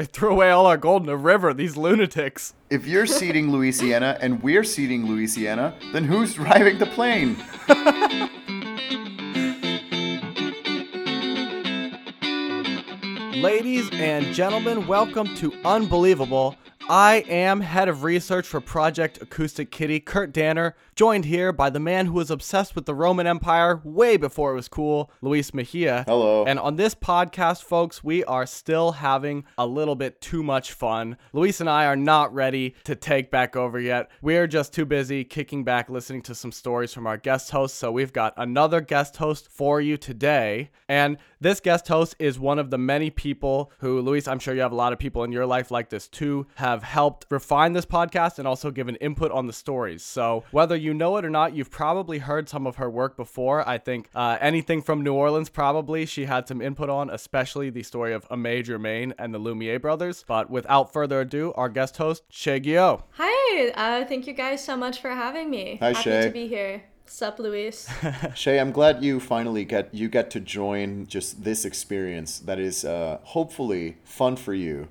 They threw away all our gold in the river, these lunatics. If you're ceding Louisiana and we're ceding Louisiana, then who's driving the plane? Ladies and gentlemen, welcome to Unbelievable. I am head of research for Project Acoustic Kitty, Kurt Danner, joined here by the man who was obsessed with the Roman Empire way before it was cool, Luis Mejia. Hello. And on this podcast, folks, we are still having a little bit too much fun. Luis and I are not ready to take back over yet. We are just too busy kicking back, listening to some stories from our guest hosts. So we've got another guest host for you today. And this guest host is one of the many people who, Luis, I'm sure you have a lot of people in your life like this too, have helped refine this podcast and also given input on the stories. So whether you know it or not, you've probably heard some of her work before. I think uh, anything from New Orleans, probably she had some input on, especially the story of A Major Maine and the Lumiere brothers. But without further ado, our guest host, Shea Guillot. Hi, uh, thank you guys so much for having me. Hi, Happy Shea. to be here. Sup, Luis? Shea, I'm glad you finally get you get to join just this experience that is uh, hopefully fun for you.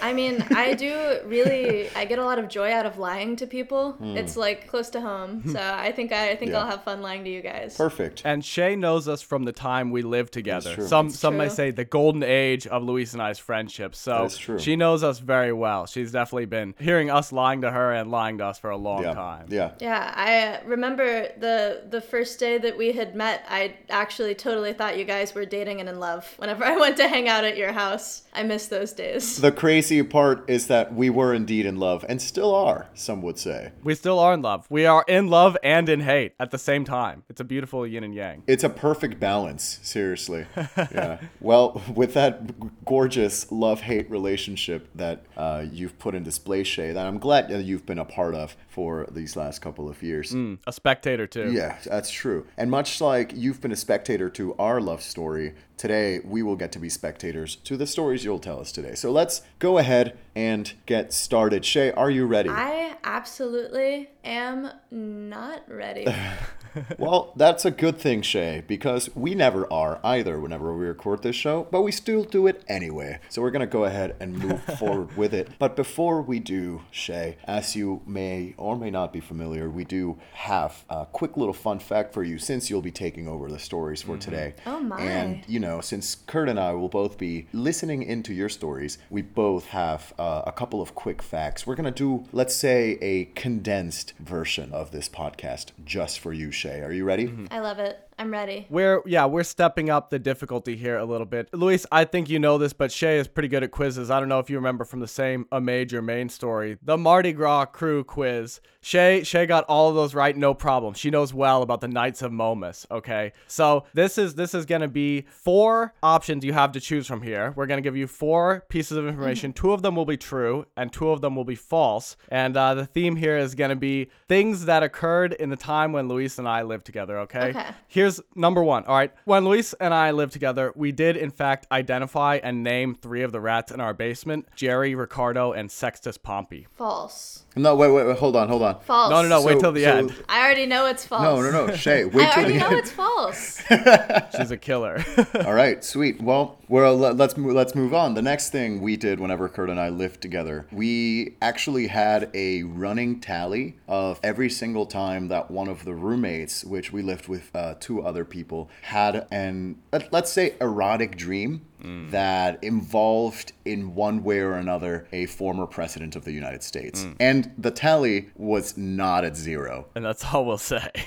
I mean, I do really. I get a lot of joy out of lying to people. It's like close to home, so I think I, I think Hmm. Yeah. I'll have fun lying to you guys. Perfect. And Shea knows us from the time we lived together. true. Some That's some may say the golden age of Luis and I's friendship. So That's true. she knows us very well. She's definitely been hearing us lying to her and lying to us for a long yeah. time. Yeah. Yeah, I uh, remember the the first day that we had met. I actually totally thought you guys were dating and in love. Whenever I went to hang out at your house, I miss those days. The crazy part is that we were indeed in love and still are, some would say. We still are in love. We are in love and in hate at the same time. It's a beautiful yin and yang. It's a perfect balance, seriously. Yeah. well, with that gorgeous love hate relationship that uh, you've put in display, Shea, that I'm glad that you've been a part of for these last couple of years. Mm, a spectator too. Yeah, that's true. And much like you've been a spectator to our love story, today we will get to be spectators to the stories you'll tell us today. So let's go ahead and get started. Shea, are you ready? I absolutely am not ready. well, that's a good thing, Shea, because we never are either whenever we record this show, but we still do it anyway. So we're going to go ahead and move forward with it. But before we do, Shea, as you may or may not be familiar, we do have a quick little fun fact for you since you'll be taking over the stories for today. Oh, my. And, you know, since Kurt and I will both be listening into your stories, we both have uh, Uh, a couple of quick facts. We're going to do, let's say, a condensed version of this podcast just for you, Shea. Are you ready? I love it. I'm ready. We're yeah, we're stepping up the difficulty here a little bit. Luis, I think you know this, but Shea is pretty good at quizzes. I don't know if you remember from the same a major main story, the Mardi Gras krewe quiz. Shea Shea got all of those right, no problem. She knows well about the Knights of Momus. Okay, so this is this is gonna be four options you have to choose from here. We're gonna give you four pieces of information. Two of them will be true, and two of them will be false. And uh, the theme here is gonna be things that occurred in the time when Luis and I lived together. Okay. Okay. Here's number one. All right. When Luis and I lived together, we did, in fact, identify and name three of the rats in our basement Jerry, Ricardo, and Sextus Pompey. False. No, wait, wait, wait, hold on, hold on. False. No, no, no. wait So- till the so- end. I already know it's false. No, no, no, Shea, wait till the end. I already know it's false. She's a killer. All right, sweet. Well, well, let- let's move, let's move on. The next thing we did whenever Kurt and I lived together, we actually had a running tally of every single time that one of the roommates, which we lived with uh, two other people, had an let, let's say erotic dream mm. that involved in one way or another a former president of the United States, mm. and the tally was not at zero. and that's all we'll say.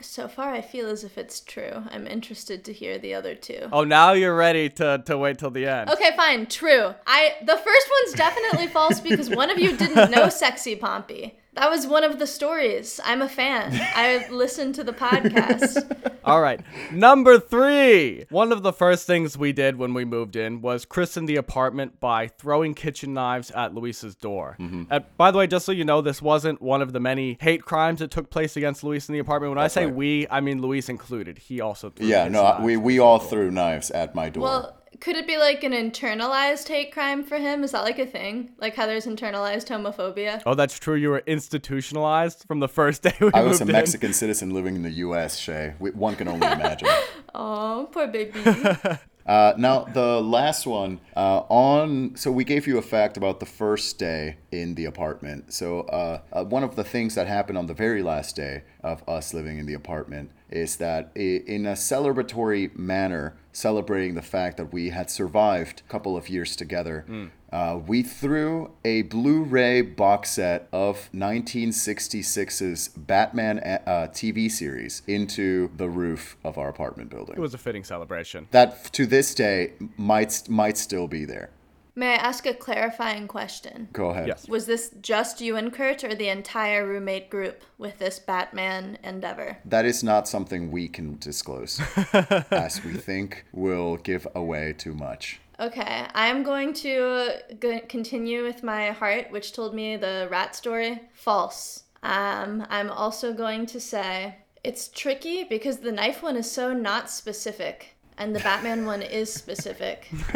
So far, I feel as if it's true. I'm interested to hear the other two. Oh, now you're ready to, to wait till the end. Okay, fine. True. I the first one's definitely false because one of you didn't know Sexy Pompey. That was one of the stories. I'm a fan. I listened to the podcast. All right. Number three. One of the first things we did when we moved in was christen the apartment by throwing kitchen knives at Luis's door. Uh, by the way, just so you know, this wasn't one of the many hate crimes that took place against Luis in the apartment. When I say right. we, I mean Luis included. He also threw Yeah, no, knives. we we all threw knives at my door. Well, could it be like an internalized hate crime for him? Is that like a thing? Like how there's internalized homophobia? Oh, that's true. You were institutionalized from the first day we I was a in. Mexican citizen living in the U.S. Shea, We- one can only imagine. Oh, poor baby. Uh, now the last one uh, on. So we gave you a fact about the first day in the apartment. So uh, uh, one of the things that happened on the very last day of us living in the apartment is that i- in a celebratory manner, celebrating the fact that we had survived a couple of years together. Uh, we threw a Blu-ray box set of 1966's Batman uh, TV series into the roof of our apartment building. It was a fitting celebration. that to this day might might still be there. May I ask a clarifying question? Go ahead. Yes. Was this just you and Kurt or the entire roommate group with this Batman endeavor? That is not something we can disclose, as we think will give away too much. Okay, I'm going to go- continue with my heart, which told me the rat story. False. Um, I'm also going to say it's tricky because the knife one is so not specific, and the Batman one is specific.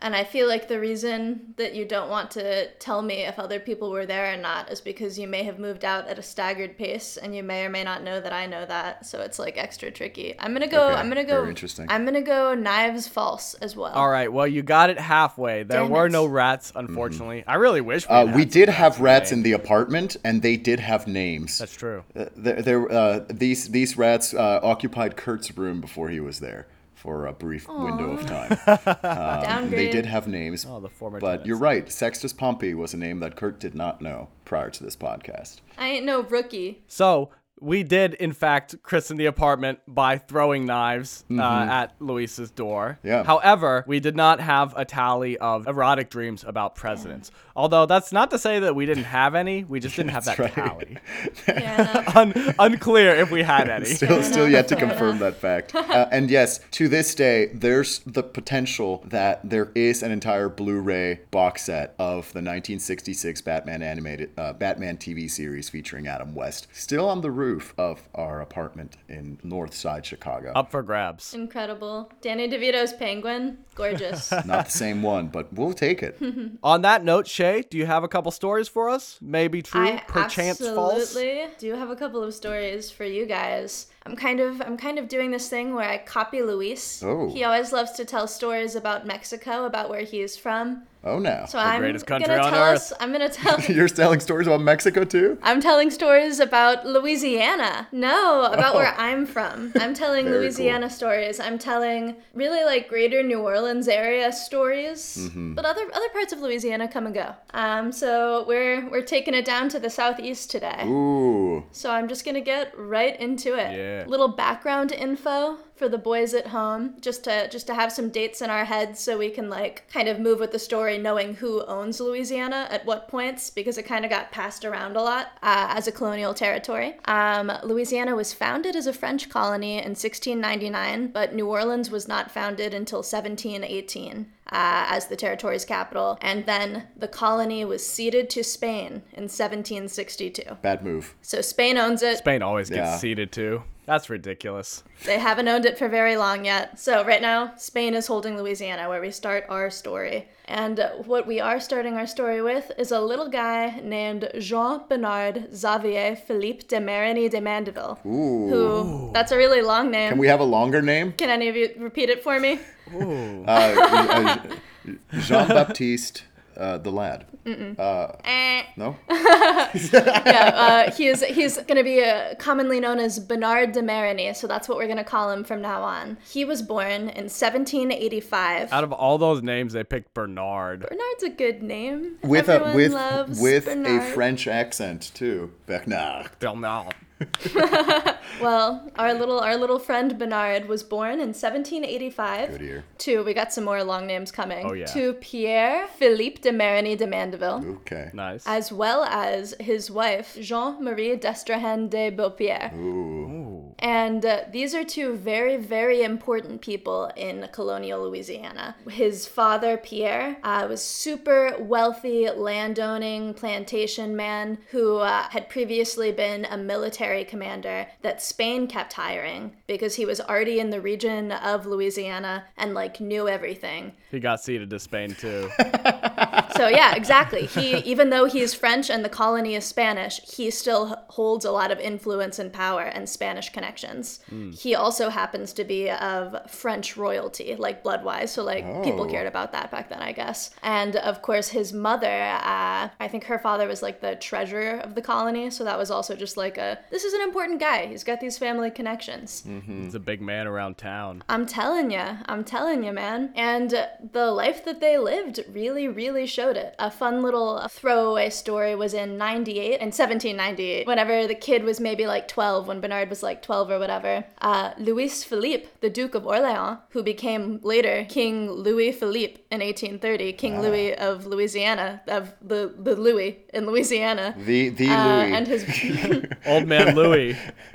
and I feel like the reason that you don't want to tell me if other people were there or not is because you may have moved out at a staggered pace, and you may or may not know that I know that. So it's like extra tricky. I'm gonna go. Okay, I'm gonna go. very interesting. I'm gonna go knives false as well. All right. Well, you got it halfway. There Damn were it. no rats, unfortunately. I really wish we. Uh, had we did rats have rats today. in the apartment, and they did have names. That's true. Uh, there, there, uh, these these rats uh, occupied Kurt's room before he was there for a brief window of time. Um, they did have names. Oh, the former But tenants. you're right. Sextus Pompey was a name that Kurt did not know prior to this podcast. I ain't no rookie. So we did, in fact, christen the apartment by throwing knives uh, at Luis's door. Yeah. However, we did not have a tally of erotic dreams about presidents. Although that's not to say that we didn't have any. We just didn't have that right. tally. Yeah, Un- unclear if we had any. Still, still yet to confirm that fact. Uh, and yes, to this day, there's the potential that there is an entire Blu-ray box set of the 1966 Batman animated uh, Batman TV series featuring Adam West, still on the roof of our apartment in North Side Chicago. Up for grabs. incredible. Danny DeVito's Penguin, gorgeous. Not the same one, but we'll take it. On that note, Shea, do you have a couple stories for us? Maybe true, I perchance false. absolutely do have a couple of stories for you guys. I'm kind of I'm kind of doing this thing where I copy Luis. Oh. He always loves to tell stories about Mexico, about where he's from. Oh no. So I'm greatest country gonna on tell earth. us. I'm gonna tell. You're telling stories about Mexico too? I'm telling stories about Louisiana. No, about where Oh. I'm from. I'm telling Very Louisiana stories. I'm telling really like greater New Orleans area stories. Mm-hmm. But other other parts of Louisiana come and go. Um, so we're we're taking it down to the southeast today. Ooh. So I'm just gonna get right into it. Yeah. Little background info for the boys at home, just to just to have some dates in our heads so we can like kind of move with the story, knowing who owns Louisiana at what points, because it kind of got passed around a lot uh, as a colonial territory. Um, Louisiana was founded as a French colony in 1699, but New Orleans was not founded until 1718 uh, as the territory's capital, and then the colony was ceded to Spain in 1762. Bad move. So Spain owns it. Spain always gets Yeah. ceded too. That's ridiculous. They haven't owned it for very long yet. So right now, Spain is holding Louisiana, where we start our story. And what we are starting our story with is a little guy named Jean Bernard Xavier Philippe de Marigny de Mandeville. Ooh. Who? That's a really long name. Can we have a longer name? Can any of you repeat it for me? Uh, uh, Jean Baptiste, uh, the lad. Eh. No. yeah, uh, he is, he's going to be uh, commonly known as Bernard de Marigny, so that's what we're going to call him from now on. He was born in 1785. Out of all those names, they picked Bernard. Bernard's a good name. With Everyone a with loves with a French accent too. Bernard. Bernard. Well, our little our little friend Bernard was born in 1785. Good ear. To we got some more long names coming. Oh, yeah. To Pierre Philippe de Marigny de Mandeville, Okay. Nice. as well as his wife Jean Marie d'Estrahan de Beaupierre. Ooh. And uh, these are two very, very important people in colonial Louisiana. His father, Pierre, uh, was super wealthy, landowning plantation man who uh, had previously been a military commander that Spain kept hiring because he was already in the region of Louisiana and like knew everything. He got ceded to Spain too. So yeah, exactly. He even though he's French and the colony is Spanish, he still holds a lot of influence and power and Spanish connections. He also happens to be of French royalty, like bloodwise. So like people Oh. cared about that back then, I guess. And of course, his mother, uh, I think her father was like the treasurer of the colony. So that was also just like a this is an important guy. He's got these family connections. He's a big man around town. I'm telling you, I'm telling you, man. And the life that they lived really, really showed it. A fun little throwaway story was in 98, in 1798, whenever the kid was maybe like 12, when Bernard was like 12 or whatever. Uh, Louis Philippe, the Duke of Orleans, who became later King Louis Philippe in 1830, King Louis of Louisiana, of the, the Louis in Louisiana. The the Uh, Louis. and his Old man Louis.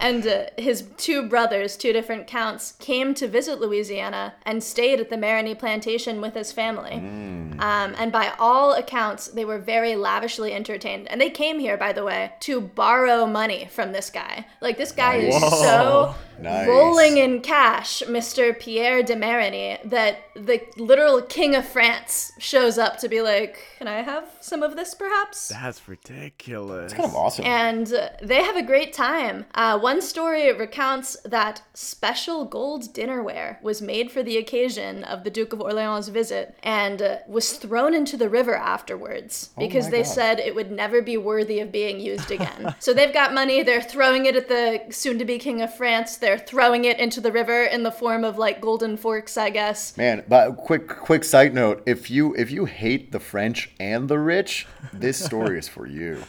and uh, his two brothers, two different counts, came to visit Louisiana and stayed at the Marigny plantation with his family. Um, and by all accounts, they were very lavishly entertained. And they came here, by the way, to borrow money from this guy. Like, this guy is Nice. so Nice. rolling in cash, Mr. Pierre de Marigny, that the literal king of France shows up to be like, Can I have some of this, perhaps? That's ridiculous. It's kind of awesome. and uh, they have a great time. Uh, one story recounts that special gold dinnerware was made for the occasion of the Duke of Orleans' visit and uh, was thrown into the river afterwards because my they God. said it would never be worthy of being used again. so they've got money, they're throwing it at the soon to be King of France, they're throwing it into the river in the form of like golden forks, I guess. Man, but quick quick side note, if you if you hate the French and the rich, this story is for you.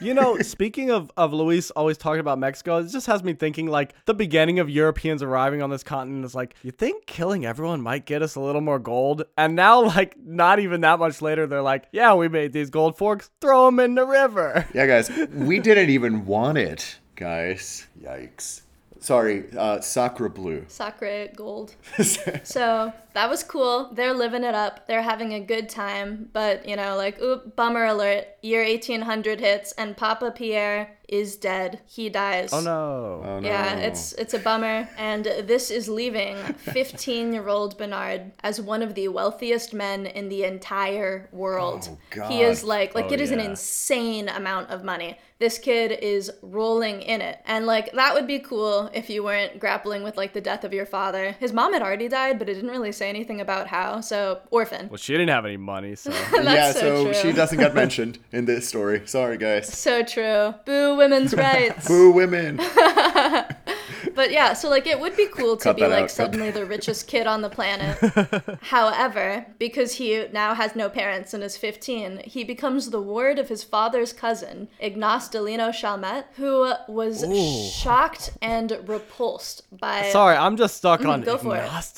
You know, speaking of, of Luis always talking about Mexico, it just has me thinking like the beginning of Europeans arriving on this continent is like, you think killing everyone might get us a little more gold? And now, like, not even that much later, they're like, yeah, we made these gold forks, throw them in the river. Yeah, guys, we didn't even want it, guys. Yikes. Sorry, uh, Sacre Bleu. Sacre gold. so that was cool. They're living it up. They're having a good time. But, you know, like, oop, bummer alert. Year 1800 hits and Papa Pierre is dead. He dies. Oh no. Oh, no. Yeah, it's it's a bummer, and this is leaving 15-year-old Bernard as one of the wealthiest men in the entire world. Oh, God. He is like like Oh, it is an insane amount of money. This kid is rolling in it, and like that would be cool if you weren't grappling with like the death of your father. His mom had already died, but it didn't really say anything about how. So orphan. Well, she didn't have any money, so. That's yeah, so so, true. she doesn't get mentioned in this story. Sorry, guys. So true. Boo women's rights. Boo women. But yeah, so like it would be cool to Cut be like out, suddenly the richest kid on the planet. However, because he now has no parents and is 15, he becomes the ward of his father's cousin, Ignace Delino Chalmette, who was shocked and repulsed by Sorry, I'm just stuck on Mm, go for it. Ignace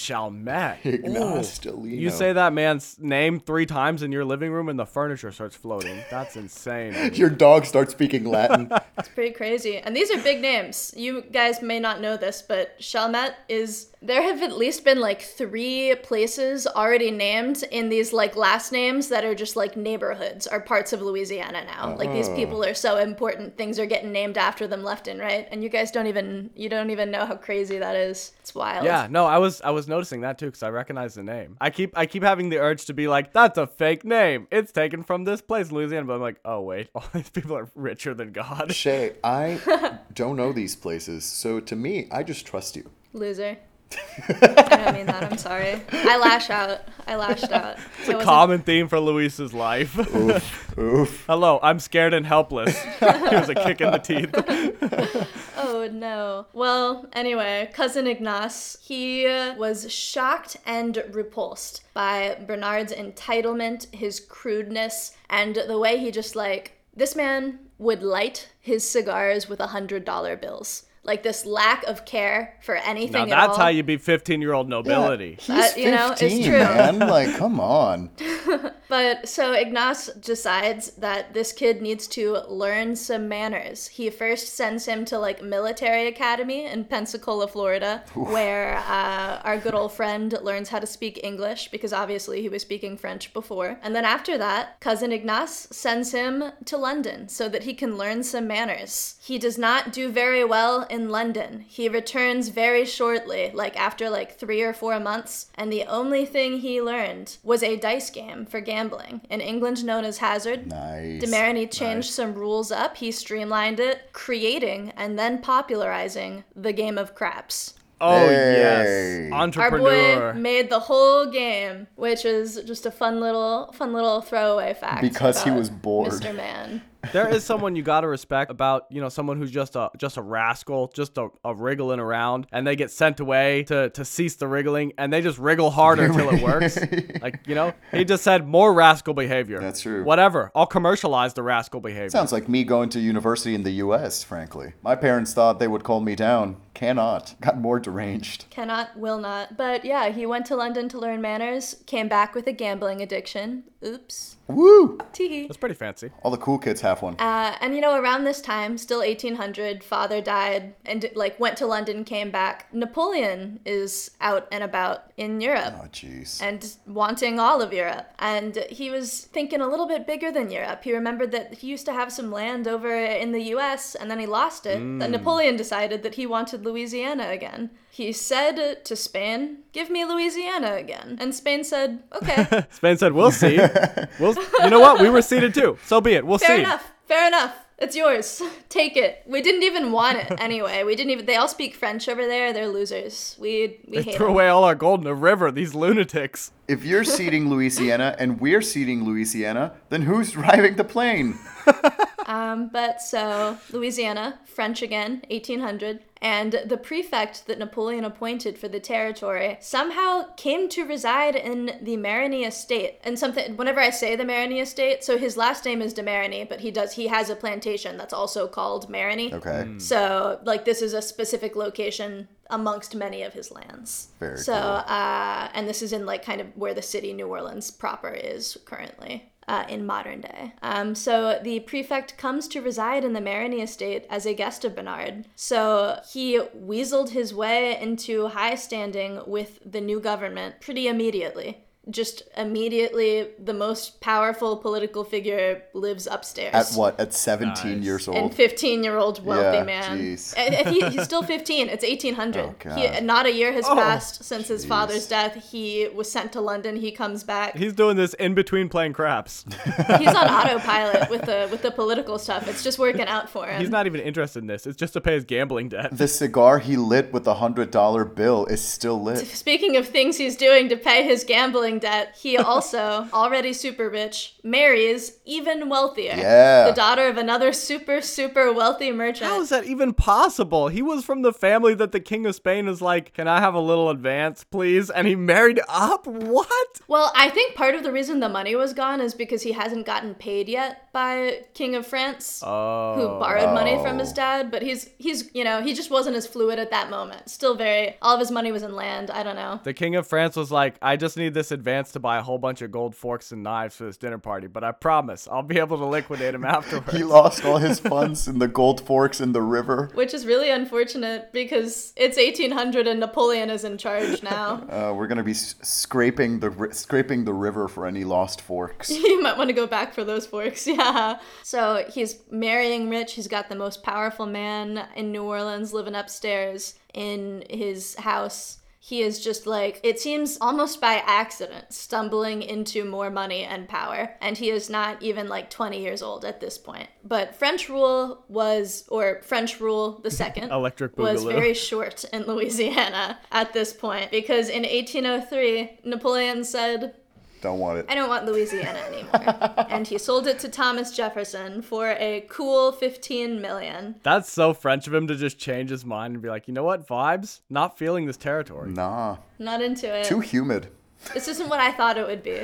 Chalmette. Ignace Delino. You say that man's name three times in your living room and the furniture starts floating. That's insane. Your dog starts speaking Latin. It's pretty crazy. And these are big names. You guys may not know this, but Chalmette is. There have at least been like three places already named in these like last names that are just like neighborhoods or parts of Louisiana now. Like these uh-huh. people are so important, things are getting named after them left and right. And you guys don't even you don't even know how crazy that is. It's wild. Yeah, no, I was I was noticing that too because I recognize the name. I keep I keep having the urge to be like, that's a fake name. It's taken from this place, in Louisiana. But I'm like, oh wait, all these people are richer than God. Shea, I don't know these places, so to me, I just trust you. Loser. I don't mean that. I'm sorry. I lash out. I lashed out. It's a common theme for Luis's life. Oof. Hello, I'm scared and helpless. it was a kick in the teeth. Oh no. Well, anyway, cousin Ignace, he uh, was shocked and repulsed by Bernard's entitlement, his crudeness, and the way he just like this man would light his cigars with a hundred dollar bills. Like this lack of care for anything Now at that's all. how you be 15 year old nobility. He's That, you know, is 15, true. man. Like, come on. But so Ignace decides that this kid needs to learn some manners. He first sends him to like military academy in Pensacola, Florida, where uh, our good old friend learns how to speak English because obviously he was speaking French before. And then after that, cousin Ignace sends him to London so that he can learn some manners. He does not do very well in London. He returns very shortly, like after like three or four months, and the only thing he learned was a dice game for gambling in England known as Hazard. Nice. De Marigny changed some rules up. He streamlined it, creating and then popularizing the game of craps. Oh Hey. yes, Our boy made the whole game, which is just a fun little, fun little throwaway fact. Because he was bored. Mr. Man. There is someone you gotta respect about you know someone who's just a just a rascal, just a, a wriggling around, and they get sent away to to cease the wriggling, and they just wriggle harder till it works. like you know, he just said more rascal behavior. That's true. Whatever, I'll commercialize the rascal behavior. Sounds like me going to university in the U.S. Frankly, my parents thought they would calm me down. Cannot. Got more deranged. Cannot, will not. But yeah, he went to London to learn manners, came back with a gambling addiction. Oops. Woo! Teehee. That's pretty fancy. All the cool kids have one. Uh, and you know, around this time, still 1800, father died and like went to London, came back. Napoleon is out and about in Europe. oh jeez. and wanting all of Europe. And he was thinking a little bit bigger than Europe. He remembered that he used to have some land over in the US and then he lost it. That Napoleon decided that he wanted Louisiana again. He said to Spain, Give me Louisiana again. And Spain said, Okay, Spain said, "We'll see. we'll, you know what? We were seated too. So be it. We'll fair see." Fair enough, fair enough. It's yours. Take it. We didn't even want it anyway. We didn't even. They all speak French over there. They're losers. We we They hate threw them. away all our gold in the river. These lunatics. If you're seating Louisiana and we're seating Louisiana, then who's driving the plane? Um, but so Louisiana, French again, 1800, and the prefect that Napoleon appointed for the territory somehow came to reside in the Marigny estate. And something, whenever I say the Marigny estate, so his last name is de Marigny, but he does he has a plantation that's also called Marigny. Okay. So like this is a specific location amongst many of his lands. Very so cool. uh, and this is in like kind of where the city New Orleans proper is currently. Uh, in modern day. Um, so the prefect comes to reside in the Marigny estate as a guest of Bernard. So he weaseled his way into high standing with the new government pretty immediately. Just immediately, the most powerful political figure lives upstairs At what? At 17 Nice. years old. and 15 year old wealthy Yeah, man. jeez. And- and he, he's still 15. It's 1800. Oh, he, not a year has Oh, passed since his father's death. He was sent to London. He comes back. He's doing this in between playing craps. He's on autopilot with the with the political stuff. It's just working out for him. He's not even interested in this. It's just to pay his gambling debt. The cigar he lit with the $100 bill is still lit. Speaking of things he's doing to pay his gambling debt, he also, already super rich, marries even wealthier. Yeah. The daughter of another super, super wealthy merchant. How is that even possible? He was from the family that the King of Spain is like, Can I have a little advance, please? And he married up? What? Well, I think part of the reason the money was gone is because he hasn't gotten paid yet by King of France, Oh. who borrowed money from Oh. his dad. But he's he's you know he just wasn't as fluid at that moment. Still very all of his money was in land. I don't know. The King of France was like, I just need this advance to buy a whole bunch of gold forks and knives for this dinner party, but I promise I'll be able to liquidate him afterwards. He lost all his funds in the gold forks in the river. Which is really unfortunate because it's 1800 and Napoleon is in charge now. Uh, we're gonna be s- scraping the ri- scraping the river for any lost forks. you might want to go back for those forks. Yeah. So he's marrying rich. He's got the most powerful man in New Orleans living upstairs in his house. He is just like, it seems almost by accident, stumbling into more money and power. And he is not even like 20 years old at this point. But French rule was, or French rule the second, Electric was very short in Louisiana at this point. Because in 1803, Napoleon said, Don't want it. I don't want Louisiana anymore. and he sold it to Thomas Jefferson for a cool 15 million. That's so French of him to just change his mind and be like, you know what, vibes? Not feeling this territory. Nah, Not into it. too humid. This isn't what I thought it would be.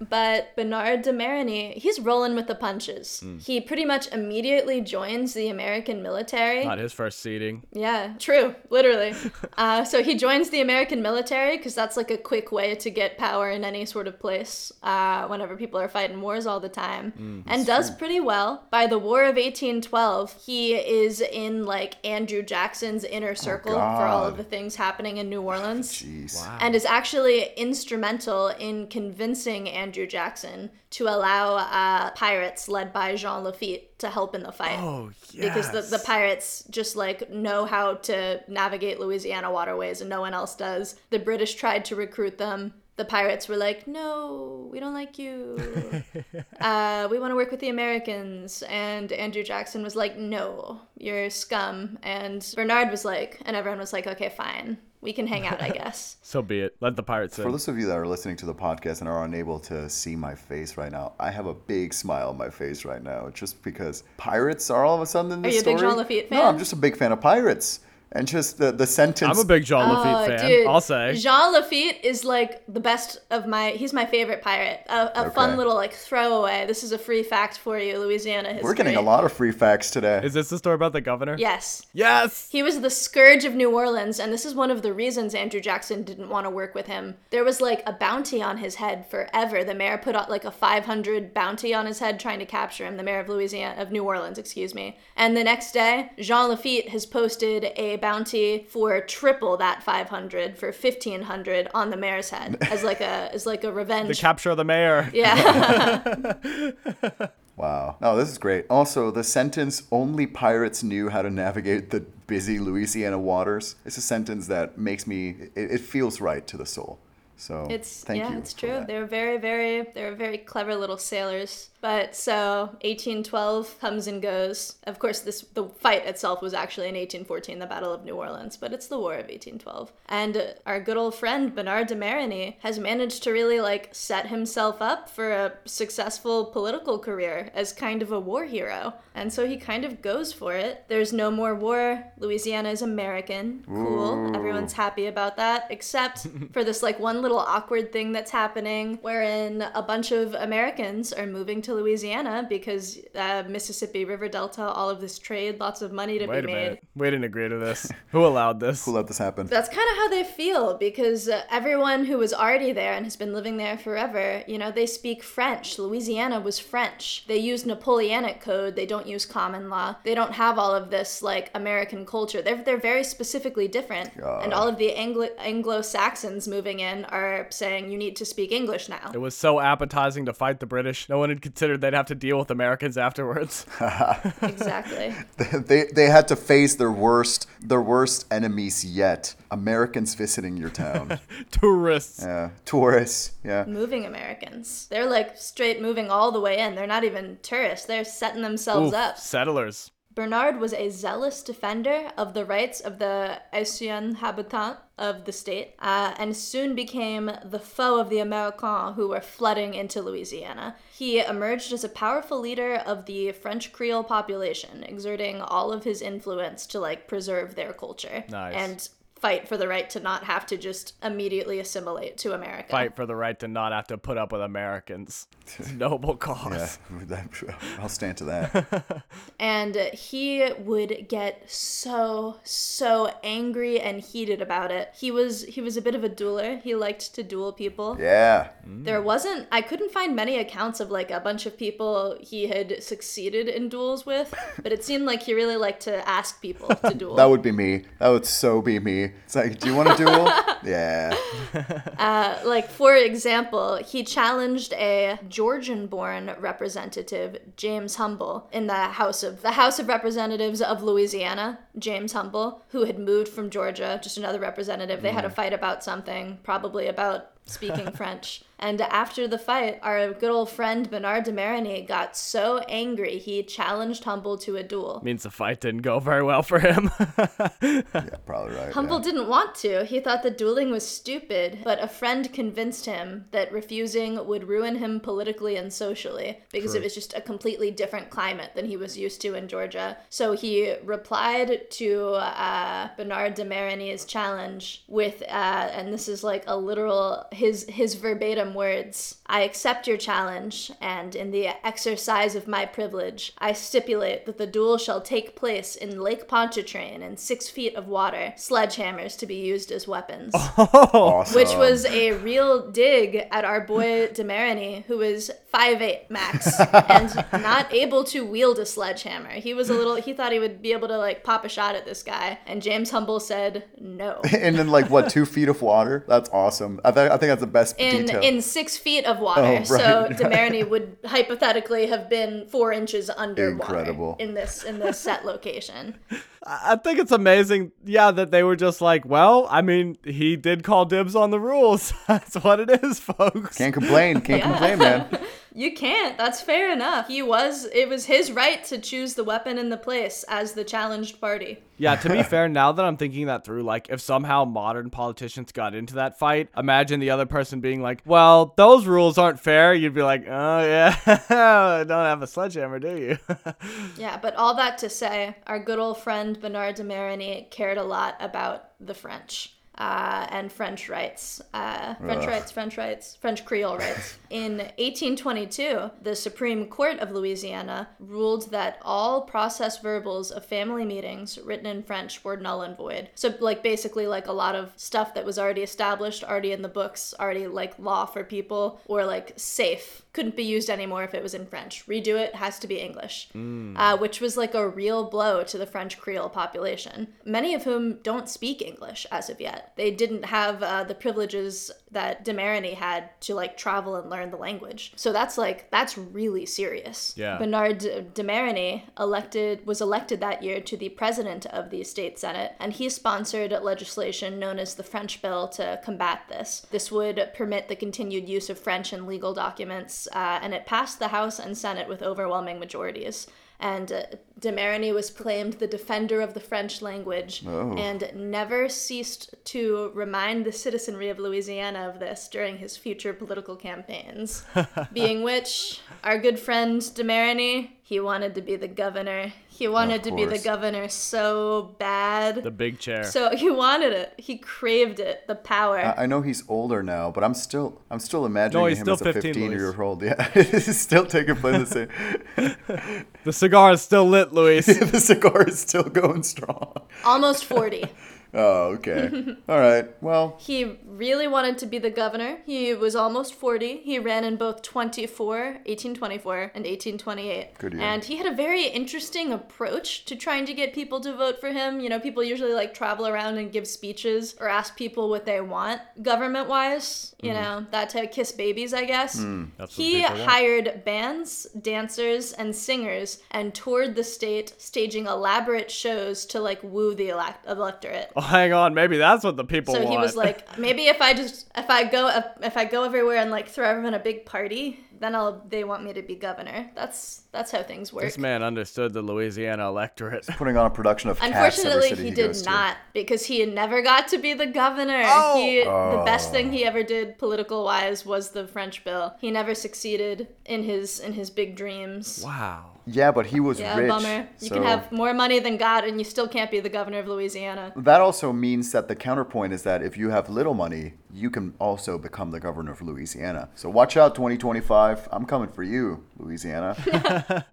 but Bernard de Marigny, he's rolling with the punches. He pretty much immediately joins the American military. Not his first seating. Yeah, true, literally. uh, so he joins the American military because that's like a quick way to get power in any sort of place uh, whenever people are fighting wars all the time. and does pretty well. By the War of 1812, he is in like Andrew Jackson's inner circle for all of the things happening in New Orleans Jeez. and is actually instrumental in convincing Andrew Jackson to allow uh, pirates led by Jean Lafitte to help in the fight. Oh, Because the, the pirates just like know how to navigate Louisiana waterways and no one else does. The British tried to recruit them. The pirates were like, no, we don't like you. uh, we want to work with the Americans. And Andrew Jackson was like, no, you're scum. And Bernard was like, and everyone was like, okay, fine. We can hang out, I guess. So be it. Let the pirates in. For those of you that are listening to the podcast and are unable to see my face right now, I have a big smile on my face right now, just because pirates are all of a sudden in this you a big story. Jean Lafitte No. I'm just a big fan of pirates, and just the the sentence. I'm a big Jean Lafitte Oh, fan. dude. I'll say. Jean Lafitte is like the best of my. He's my favorite pirate. A, a fun little like throwaway. This is a free fact for you, Louisiana history. We're getting a lot of free facts today. Is this the story about the governor? Yes. Yes. He was the scourge of New Orleans, and this is one of the reasons Andrew Jackson didn't want to work with him. There was like a bounty on his head forever. The mayor put out like a 500 bounty on his head trying to capture him, the mayor of Louisiana, of New Orleans, excuse me. And the next day, Jean Lafitte has posted a bounty for triple that 500 for 1500 on the mayor's head as like a as like a revenge. The capture of the mayor. yeah. Wow. No, this is great. Also, the sentence "Only pirates knew how to navigate the busy Louisiana waters" It's a sentence that makes me. It, it feels right to the soul. So It's thank yeah, you. it's true. They were very, very, they were very clever little sailors. But so 1812 comes and goes. Of course, this the fight itself was actually in 1814, the Battle of New Orleans, but it's the War of 1812. And our good old friend Bernard de Marigny has managed to really like set himself up for a successful political career as kind of a war hero. And so he kind of goes for it. There's no more war. Louisiana is American. Cool. Everyone's happy about that, except for this like one little awkward thing that's happening wherein a bunch of Americans are moving to Louisiana because uh, Mississippi River Delta, all of this trade, lots of money to Wait a be made. minute. We didn't agree to this. Who allowed this? Who let this happen? That's kind of how they feel because uh, everyone who was already there and has been living there forever, you know, they speak French. Louisiana was French. They use Napoleonic code. They don't use common law. They don't have all of this like American culture. They're they're very specifically different. And all of the Anglo Anglo Saxons moving in are saying you need to speak English now. It was so appetizing to fight the British. No one had considered they'd have to deal with Americans afterwards. exactly. they they had to face their worst their worst enemies yet. Americans visiting your town. Tourists. yeah. Tourists. Yeah. Moving Americans. They're like straight moving all the way in. They're not even tourists. They're setting themselves Oof, up. settlers. Bernard was a zealous defender of the rights of the Haitian habitant of the state, uh, and soon became the foe of the Americans who were flooding into Louisiana. He emerged as a powerful leader of the French Creole population, exerting all of his influence to like preserve their culture Nice. and fight for the right to not have to just immediately assimilate to America. Fight for the right to not have to put up with Americans. It's a noble cause. Yeah. I'll stand to that. and he would get so so angry and heated about it he was he was a bit of a dueler he liked to duel people Yeah. there wasn't i couldn't find many accounts of like a bunch of people he had succeeded in duels with but it seemed like he really liked to ask people to duel That would be me. That would so be me. It's like, do you want to duel? yeah. Uh, like for example he challenged a georgian born representative james humble in the house of the house of representatives of louisiana james humble who had moved from georgia just another representative they had a mm. fight about something probably about speaking french and after the fight our good old friend bernard de marigny got so angry he challenged humble to a duel Means the fight didn't go very well for him. Yeah, probably right. Humble yeah. didn't want to. He thought the dueling was stupid, but a friend convinced him that refusing would ruin him politically and socially because it was just a completely different climate than he was used to in Georgia. So he replied to uh, Bernard de Marigny's challenge with, uh, and this is like a literal his his verbatim words: "I accept your challenge, and in the exercise of my privilege, I stipulate that the duel shall take place in Lake Pontchartrain in six feet of water, sledgehammers to be used as weapons." Awesome. Which was a real dig at our boy de Marigny, who is was 5'8 max and not able to wield a sledgehammer. He was a little, he thought he would be able to like pop a shot at this guy. And James Humble said no. and then like what two feet of water? That's awesome. I, th- I think that's the best In, detail. in six feet of water. Oh, right. So de Marigny would hypothetically have been four inches underwater Incredible. in this in this set location. I think it's amazing, yeah, that they were just like, well, I mean, he did call dibs on the rules. That's what it is, folks. Can't complain. Can't complain, man. You can't. That's fair enough. He was. It was his right to choose the weapon and the place as the challenged party. Yeah, to be fair, now that I'm thinking that through, like if somehow modern politicians got into that fight, imagine the other person being like, "Well, those rules aren't fair." You'd be like, "Oh yeah, don't have a sledgehammer, do you?" Yeah, but all that to say, our good old friend Bernard de Marigny cared a lot about the French. Uh, and French rights, uh, French Ugh. rights, French rights, French Creole rights. In 1822, the Supreme Court of Louisiana ruled that all process verbals of family meetings written in French were null and void. So, like, basically, like a lot of stuff that was already established, already in the books, already like law for people, or like safe, couldn't be used anymore if it was in French. Redo it has to be English, uh, which was like a real blow to the French Creole population, many of whom don't speak English as of yet. They didn't have uh, the privileges that de Marigny had to like travel and learn the language. So that's like that's really serious. Yeah. Bernard de elected was elected that year to the president of the state senate, and he sponsored legislation known as the French Bill to combat this. This would permit the continued use of French in legal documents, uh, and it passed the House and Senate with overwhelming majorities. And uh, de Marigny was proclaimed the defender of the French language Oh. and never ceased to remind the citizenry of Louisiana of this during his future political campaigns. Being which, our good friend de Marigny, he wanted to be the governor. He wanted to be the governor so bad. the big chair. so he wanted it. He craved it, the power. I I know he's older now, but I'm still I'm still imagining No, he's him still as a 15, 15 Luis. year old. Yeah, he's still taking place the same. the cigar is still lit, Luis. the cigar is still going strong. Almost 40. Oh, okay. All right. Well, He really wanted to be the governor. He was almost 40. He ran in both 24, 1824 and 1828. Good year. And he had a very interesting approach to trying to get people to vote for him. You know, people usually like travel around and give speeches or ask people what they want government wise. You know, that to kiss babies, I guess. Mm-hmm. That's he people want. hired bands, dancers, and singers and toured the state, staging elaborate shows to like woo the elect- electorate. hang on, maybe that's what the people So want. he was like, maybe if I just if I go if I go everywhere and like throw everyone a big party, then I'll they want me to be governor. That's that's how things work. this man understood the Louisiana electorate. putting on a production of Cats every Unfortunately, city he, he, did goes not because he never got to be the governor. Oh! He, the Oh. best thing he ever did political wise was the French bill. He never succeeded in his in his big dreams. Wow. To. Yeah, but he was Yeah, rich. bummer. You so can have more money than God, and you still can't be the governor of Louisiana. That also means that the counterpoint is that if you have little money, you can also become the governor of Louisiana. So watch out, 2025. I'm coming for you, Louisiana.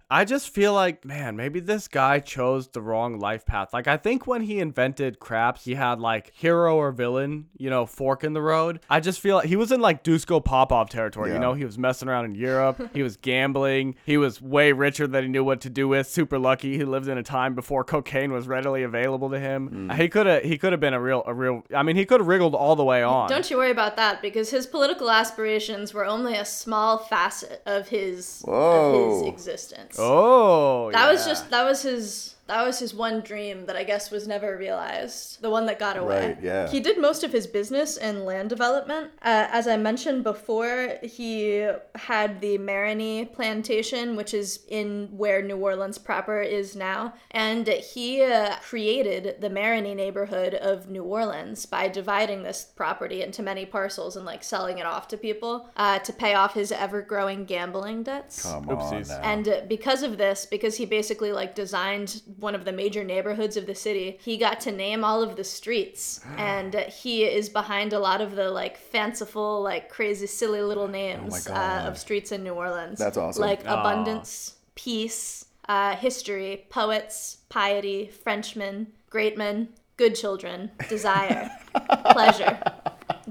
I just feel like, man, maybe this guy chose the wrong life path. Like, I think when he invented craps, he had like hero or villain, you know, fork in the road. I just feel like he was in like Dusko Popov territory. You know, he was messing around in Europe, he was gambling, he was way richer than he knew what to do with. Super lucky. He lived in a time before cocaine was readily available to him. Mm. He could have, he could have been a real, a real. I mean, he could have wriggled all the way on. Don't you worry about that because his political aspirations were only a small facet of his of his existence. oh, that was just that was his That was his one dream that I guess was never realized. The one that got away. Right, yeah. He did most of his business in land development. Uh, as I mentioned before, he had the Marigny plantation, which is in where New Orleans proper is now. And he uh, created the Marigny neighborhood of New Orleans by dividing this property into many parcels and like selling it off to people uh, to pay off his ever growing gambling debts. Come Oopsies. on now. And uh, because of this, because he basically like designed one of the major neighborhoods of the city, he got to name all of the streets, and uh, he is behind a lot of the like fanciful, like crazy, silly little names uh, of streets in New Orleans. That's awesome. Like Aw. abundance, peace, uh, history, poets, piety, Frenchmen, great men, good children, desire, pleasure.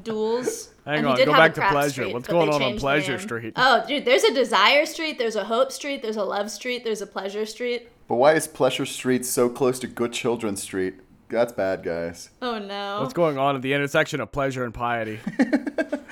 Duels. Hang And on, go back to Pleasure. Street, What's going on on Pleasure. Street? Oh, dude, there's a Desire Street, there's a Hope Street, there's a Love Street, there's a Pleasure Street. But why is Pleasure Street so close to Good Children Street? That's bad, guys. Oh no. What's going on at the intersection of pleasure and piety?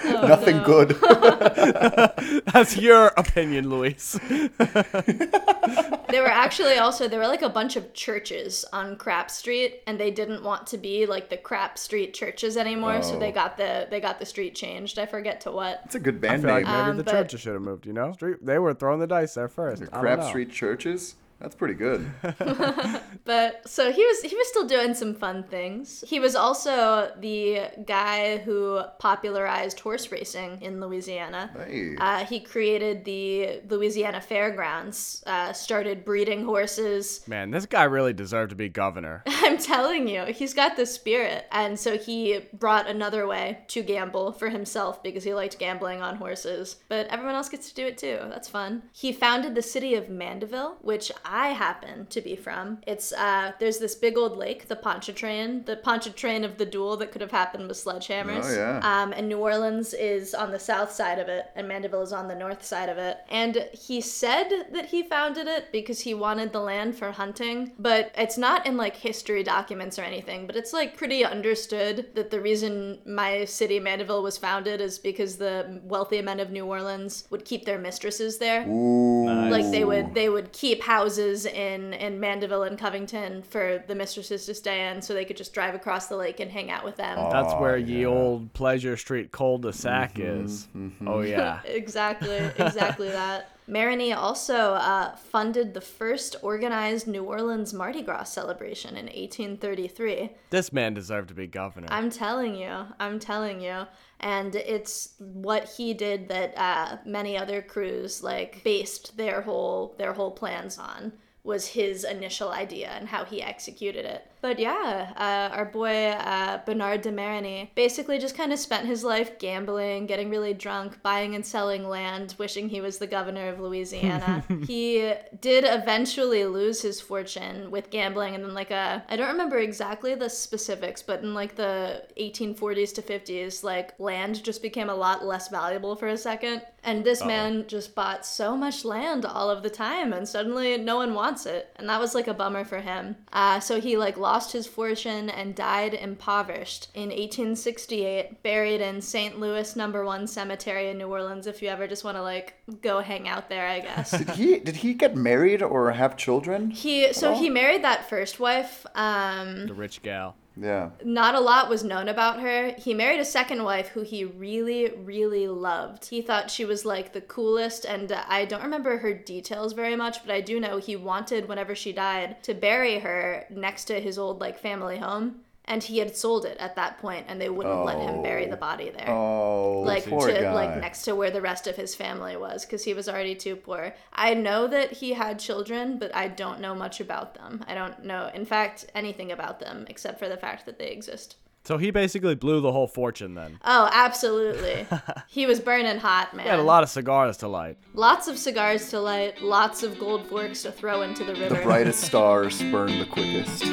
Oh, Nothing good. That's your opinion, Luis. There were actually also there were like a bunch of churches on Crap Street, and they didn't want to be like the Crap Street churches anymore, so Oh. they got the they got the street changed. I forget to what. It's a good I band feel like maybe Um, the but- churches should have moved. You know, Street, they were throwing the dice there first. I don't Crab know. Street Churches? That's pretty good. But so he was he was still doing some fun things. He was also the guy who popularized horse racing in Louisiana. Hey. Uh, he created the Louisiana Fairgrounds, uh, started breeding horses. Man, this guy really deserved to be governor. I'm telling you, he's got the spirit. And so he brought another way to gamble for himself because he liked gambling on horses. But everyone else gets to do it too. That's fun. He founded the city of Mandeville, which I happen to be from. It's uh there's this big old lake, the Pontchartrain, the Pontchartrain of the duel that could have happened with sledgehammers. Oh, yeah. Um, and New Orleans is on the south side of it, and Mandeville is on the north side of it. And he said that he founded it because he wanted the land for hunting, but it's not in like history documents or anything. But it's like pretty understood that the reason my city, Mandeville, was founded is because the wealthy men of New Orleans would keep their mistresses there Ooh. like they would they would keep houses in in Mandeville and Covington for the mistresses to stay in so they could just drive across the lake and hang out with them. That's Aw, where ye old Pleasure Street cul-de-sac is. Oh yeah. exactly, exactly that. Marigny also uh, funded the first organized New Orleans Mardi Gras celebration in 1833. this man deserved to be governor. I'm telling you, I'm telling you. And it's what he did that uh, many other krewes like based their whole their whole plans on was his initial idea and how he executed it. But yeah, uh, our boy uh, Bernard de Marigny basically just kind of spent his life gambling, getting really drunk, buying and selling land, wishing he was the governor of Louisiana. he did eventually lose his fortune with gambling, and then like a I don't remember exactly the specifics, but in like the 1840s to 50s, like land just became a lot less valuable for a second, and this man just bought so much land all of the time, and suddenly no one wants it, and that was like a bummer for him. Uh, so he like lost his fortune and died impoverished in 1868, buried in St. Louis Number One Cemetery in New Orleans. If you ever just want to like go hang out there, I guess. Did he did he get married or have children? He so all? he married that first wife. Um, the rich gal. Yeah. not a lot was known about her. He married a second wife who he really, really loved. He thought she was like the coolest, and I don't remember her details very much, but I do know he wanted, whenever she died, to bury her next to his old like family home. And he had sold it at that point, and they wouldn't let him bury Oh. the body there. Oh, like poor to guy. like next to where the rest of his family was because he was already too poor. I know that he had children, but I don't know much about them. I don't know, in fact, anything about them except for the fact that they exist. So he basically blew the whole fortune then. Oh, absolutely. he was burning hot, man. He had a lot of cigars to light. Lots of cigars to light, lots of gold forks to throw into the river. the brightest stars burn the quickest.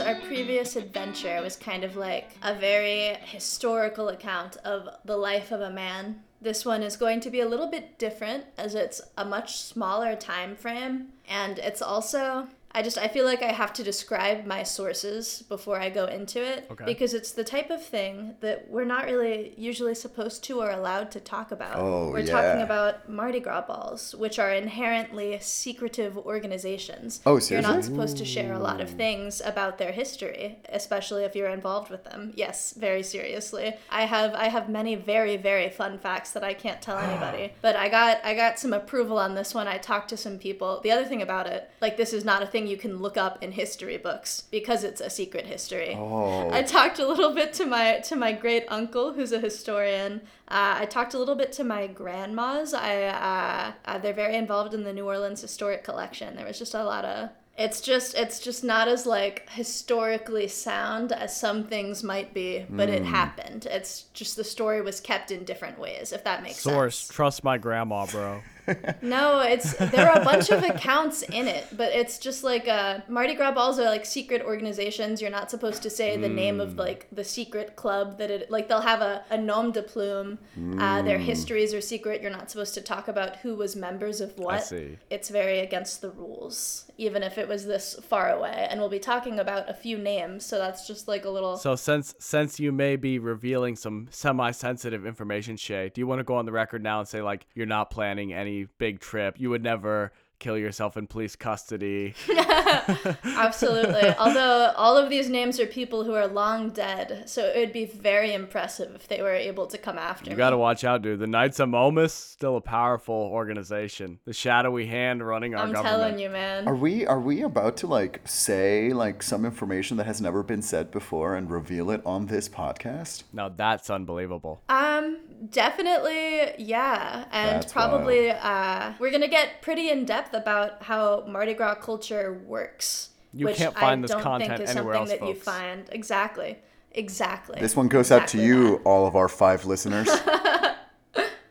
Our previous adventure was kind of like a very historical account of the life of a man. This one is going to be a little bit different as it's a much smaller time frame and it's also I just I feel like I have to describe my sources before I go into it Okay. because it's the type of thing that we're not really usually supposed to or allowed to talk about. Oh, we're talking about Mardi Gras balls, which are inherently secretive organizations. Oh, seriously? You're not supposed to share a lot of things about their history, especially if you're involved with them. Yes, very seriously. I have I have many very very fun facts that I can't tell anybody. But I got I got some approval on this one. I talked to some people. The other thing about it, like this is not a thing you can look up in history books because it's a secret history. Oh. I talked a little bit to my to my great uncle who's a historian. Uh, I talked a little bit to my grandmas. I uh, uh, they're very involved in the New Orleans historic collection. There was just a lot of. It's just it's just not as like historically sound as some things might be, but it happened. It's just the story was kept in different ways, if that makes Source. sense. Trust my grandma, bro. No, it's there are a bunch of accounts in it, but it's just like uh, Mardi Gras balls are like secret organizations. You're not supposed to say the name of like the secret club that it like they'll have a, a nom de plume. Uh, their histories are secret. You're not supposed to talk about who was members of what. It's very against the rules, even if it was this far away. And we'll be talking about a few names, so that's just like a little. So since since you may be revealing some semi-sensitive information, Shea, do you want to go on the record now and say like you're not planning any big trip? You would never kill yourself in police custody. Absolutely. Although all of these names are people who are long dead, so it would be very impressive if they were able to come after You me. got to watch out, dude. The Knights of Momus still a powerful organization. The shadowy hand running our government. I'm government. telling you, man. Are we are we about to like say like some information that has never been said before and reveal it on this podcast? Now that's unbelievable. Um, definitely, yeah, and That's probably uh, we're gonna get pretty in depth about how Mardi Gras culture works. You which can't find I this don't content think is anywhere something else, that you find exactly, exactly. This one goes out to Exactly you, that. all of our five listeners.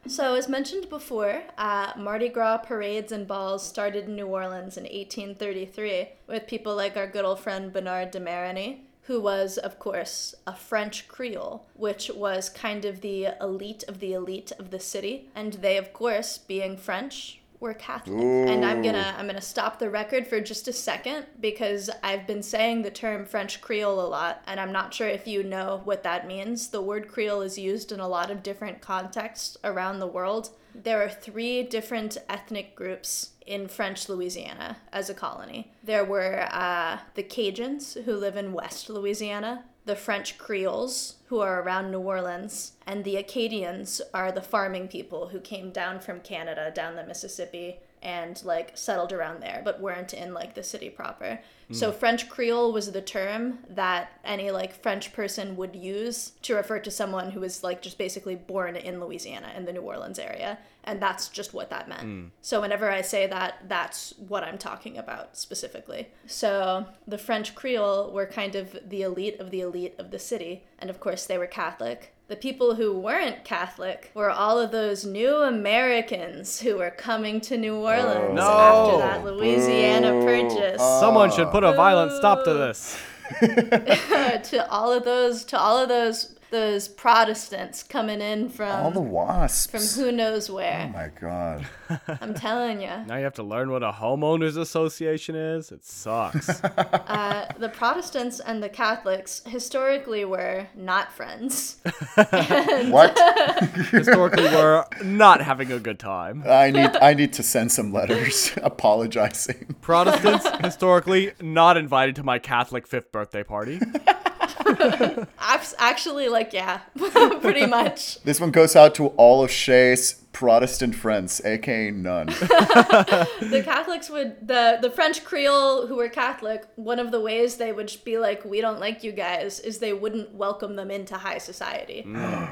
So, as mentioned before, uh, Mardi Gras parades and balls started in New Orleans in 1833 with people like our good old friend Bernard de Marigny, who was, of course, a French Creole, which was kind of the elite of the elite of the city. And they, of course, being French, were Catholic. And I'm gonna I'm gonna stop the record for just a second because I've been saying the term French Creole a lot, and I'm not sure if you know what that means. The word Creole is used in a lot of different contexts around the world. There are three different ethnic groups in French Louisiana as a colony. There were uh, the Cajuns, who live in West Louisiana, the French Creoles, who are around New Orleans, and the Acadians are the farming people who came down from Canada, down the Mississippi, and like settled around there, but weren't in like the city proper. Mm. So French Creole was the term that any like French person would use to refer to someone who was like just basically born in Louisiana in the New Orleans area, and that's just what that meant. Mm. So whenever I say that, that's what I'm talking about specifically. So the French Creole were kind of the elite of the elite of the city, and of course they were Catholic. The people who weren't Catholic were all of those new Americans who were coming to New oh. Orleans No. after that Louisiana Boo. purchase. Someone should put a violent stop to this. to all of those to all of those those Protestants coming in from All the from wasps. from who knows where. Oh my god. I'm telling you. Now you have to learn what a homeowners association is. It sucks. Uh, the Protestants and the Catholics historically were not friends. What? Historically, we're not having a good time. I need I need to send some letters apologizing. Protestants historically not invited to my Catholic fifth birthday party. Actually, like yeah, pretty much. This one goes out to all of Shea's Protestant friends, aka none. The Catholics would the the French Creole who were Catholic. One of the ways they would be like, "We don't like you guys," is they wouldn't welcome them into high society.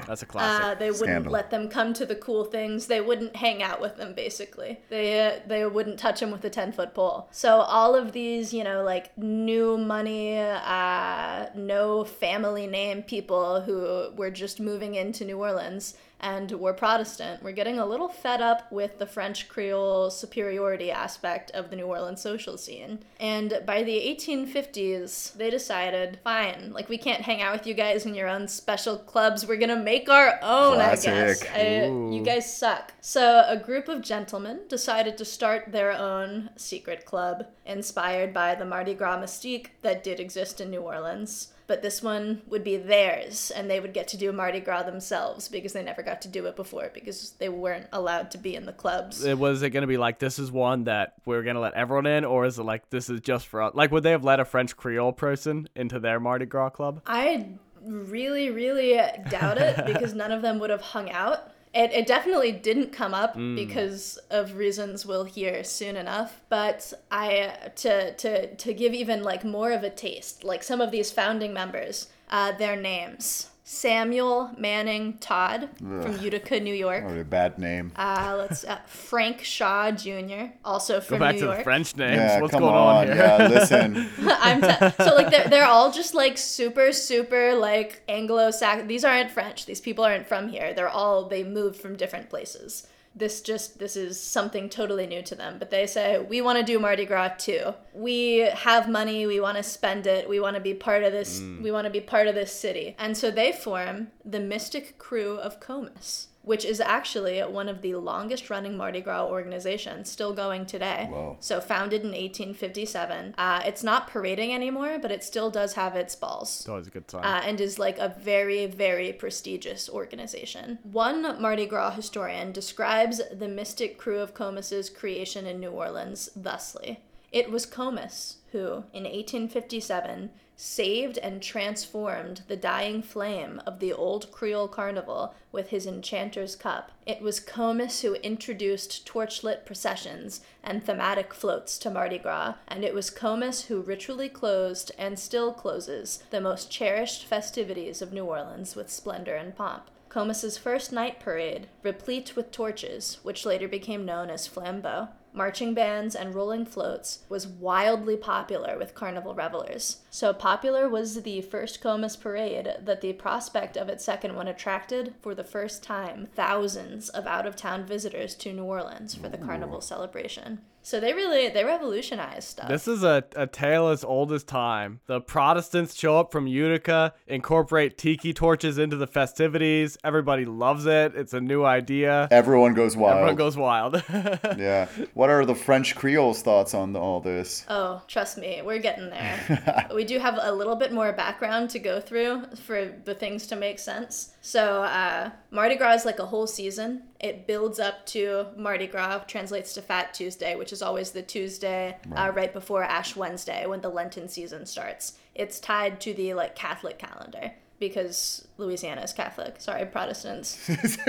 That's a Uh, classic. they wouldn't Scandal. let them come to the cool things. They wouldn't hang out with them. Basically, they uh, they wouldn't touch them with a ten foot pole. So all of these, you know, like new money, uh, no family name people who were just moving into New Orleans and we're Protestant we're getting a little fed up with the French Creole superiority aspect of the New Orleans social scene. And by the 1850s, they decided, fine, like we can't hang out with you guys in your own special clubs. We're gonna make our own, I guess. I, you guys suck. So a group of gentlemen decided to start their own secret club, inspired by the Mardi Gras mystique that did exist in New Orleans. But this one would be theirs, and they would get to do Mardi Gras themselves because they never got to do it before because they weren't allowed to be in the clubs. It was it going to be like this is one that we're going to let everyone in, or is it like this is just for us? Like, would they have let a French Creole person into their Mardi Gras club? I really, really doubt it because none of them would have hung out. It, it definitely didn't come up because of reasons we'll hear soon enough. But I to to to give even like more of a taste, like some of these founding members, uh, their names: Samuel Manning Todd from Utica, New York. What a bad name. Uh, let's uh, Frank Shaw Jr. also from Go from back New to York. the French names. yeah, What's come going on. on, here? Yeah, listen. I'm t- so like they're they're all just like super super like Anglo-Saxon. These aren't French. These people aren't from here. They're all they moved from different places. This just this is something totally new to them. But they say we want to do Mardi Gras too. We have money. We want to spend it. We want to be part of this. Mm. We want to be part of this city. And so they form the Mystic Krewe of Comus. Which is actually one of the longest running Mardi Gras organizations, still going today. Whoa. So founded in 1857. Uh, it's not parading anymore, but it still does have its balls. It's always a good sign. Uh, and is like a very, very prestigious organization. One Mardi Gras historian describes the mystic krewe of Comus's creation in New Orleans thusly It was Comus who, in 1857, saved and transformed the dying flame of the old Creole carnival with his enchanter's cup. It was Comus who introduced torchlit processions and thematic floats to Mardi Gras, and it was Comus who ritually closed and still closes the most cherished festivities of New Orleans with splendor and pomp. Comus's first night parade, replete with torches, which later became known as flambeaux, marching bands, and rolling floats, was wildly popular with carnival revelers. So popular was the first Comus parade that the prospect of its second one attracted, for the first time, thousands of out of town visitors to New Orleans for the carnival celebration. So they really they revolutionized stuff. This is a, a tale as old as time. The Protestants show up from Utica, incorporate tiki torches into the festivities. Everybody loves it. It's a new idea. Everyone goes wild. Everyone goes wild. yeah. What are the French Creoles' thoughts on all this? Oh, trust me, we're getting there. we do have a little bit more background to go through for the things to make sense. So, uh, Mardi Gras is like a whole season. It builds up to Mardi Gras, translates to Fat Tuesday, which is always the Tuesday uh, right before Ash Wednesday when the Lenten season starts. It's tied to the like Catholic calendar because Louisiana is Catholic. Sorry, Protestants.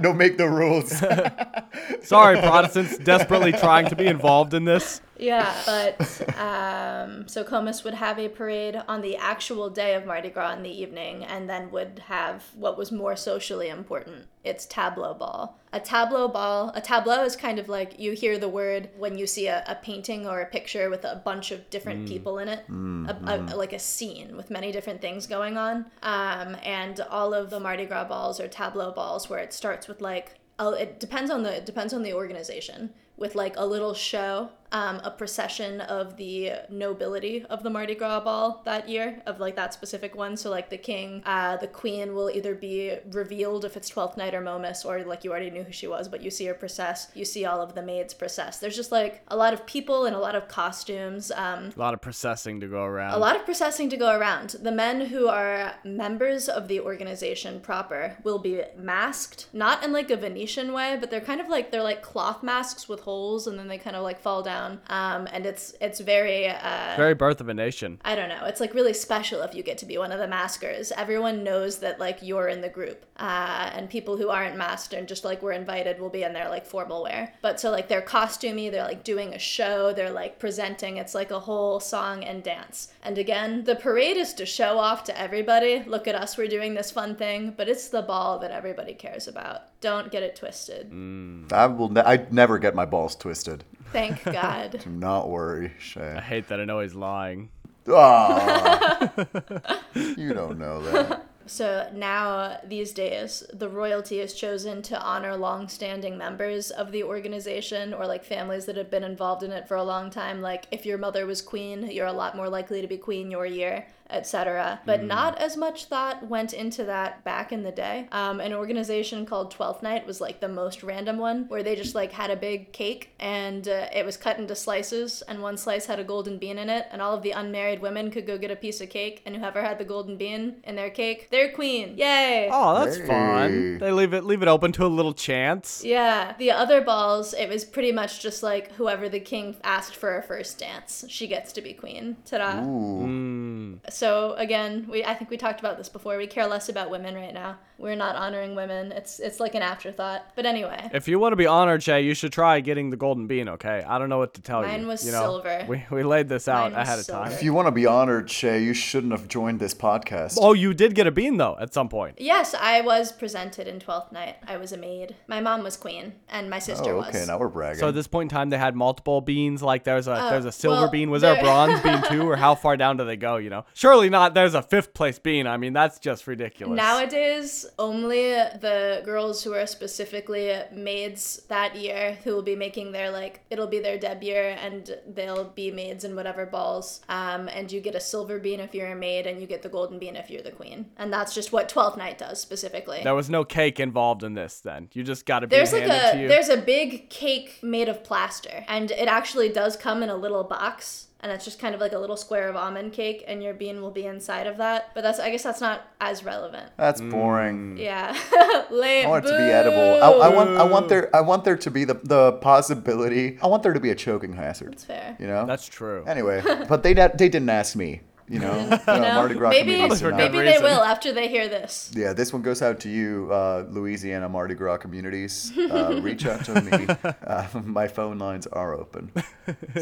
Don't make the rules. Sorry, Protestants desperately trying to be involved in this. Yeah, but um, so Comus would have a parade on the actual day of Mardi Gras in the evening, and then would have what was more socially important its tableau ball. A tableau ball, a tableau is kind of like you hear the word when you see a, a painting or a picture with a bunch of different mm. people in it, mm, a, a, mm. like a scene with many different things going on. Um, and all of the Mardi Gras balls or tableau balls where it starts with like a- it depends on the it depends on the organization with like a little show um, a procession of the nobility of the Mardi Gras ball that year, of like that specific one. So, like the king, uh, the queen will either be revealed if it's Twelfth Night or Momus, or like you already knew who she was, but you see her process. You see all of the maids process. There's just like a lot of people and a lot of costumes. Um, A lot of processing to go around. a lot of processing to go around. The men who are members of the organization proper will be masked, not in like a Venetian way, but they're kind of like they're like cloth masks with holes, and then they kind of like fall down. Um, and it's it's very uh, Very birth of a nation. I don't know. It's like really special if you get to be one of the maskers. Everyone knows that like you're in the group, uh, and people who aren't masked and just like were invited will be in their like formal wear. But so like they're costumey, they're like doing a show, they're like presenting. It's like a whole song and dance. And again, the parade is to show off to everybody. Look at us, we're doing this fun thing. But it's the ball that everybody cares about. Don't get it twisted. I will. Ne- I never get my balls twisted. Thank God. Do not worry, Shea. I hate that I know he's lying. Ah, you don't know that. So now, these days, the royalty is chosen to honor long standing members of the organization or like families that have been involved in it for a long time. Like, if your mother was queen, you're a lot more likely to be queen your year etc. But not as much thought went into that back in the day. Um, an organization called Twelfth Night was like the most random one, where they just like had a big cake and uh, it was cut into slices, and one slice had a golden bean in it, and all of the unmarried women could go get a piece of cake, and whoever had the golden bean in their cake, they're queen. Yay! Oh, that's Hey. fun. They leave it leave it open to a little chance. Yeah, the other balls, it was pretty much just like whoever the king asked for a first dance, she gets to be queen. Ta-da! Ooh. So again, we I think we talked about this before. We care less about women right now. We're not honoring women. It's it's like an afterthought. But anyway, If you want to be honored, Jay, you should try getting the golden bean. Okay, I don't know what to tell you. Mine was you know, silver. We we laid this out Mine was ahead of time. If you want to be honored, Shea, you shouldn't have joined this podcast. Oh, you did get a bean though at some point. yes, I was presented in Twelfth Night. I was a maid. My mom was queen, and my sister Oh, was. okay, now we're bragging. So at this point in time, they had multiple beans. Like there's a there's a oh, silver Oh, well, bean. Was there a bronze bean too, or how far down do they go? You know, surely not. There's a fifth place bean. I mean, that's just ridiculous. Nowadays, only the girls who are specifically maids that year who will be making their like it'll be their debut and they'll be maids in whatever balls. Um, and you get a silver bean if you're a maid, and you get the golden bean if you're the queen. And that's just what Twelfth Night does specifically. there was no cake involved in this. Then you just got to be There's like a there's a big cake made of plaster, and it actually does come in a little box, and it's just kind of like a little square of almond cake, and your bean will be inside of that. But that's I guess that's not as relevant. That's Mm. boring. Yeah, lame. I want it to be edible. I, I want I want there I want there to be the, the possibility. I want there to be a choking hazard. That's fair. You know. That's true. Anyway, but they they didn't ask me. You know, Uh, You know, Mardi Gras maybe communities for are good not- maybe they reason. will after they hear this. Yeah, this one goes out to you, uh, Louisiana Mardi Gras communities. Uh, reach out to me. Uh, my phone lines are open.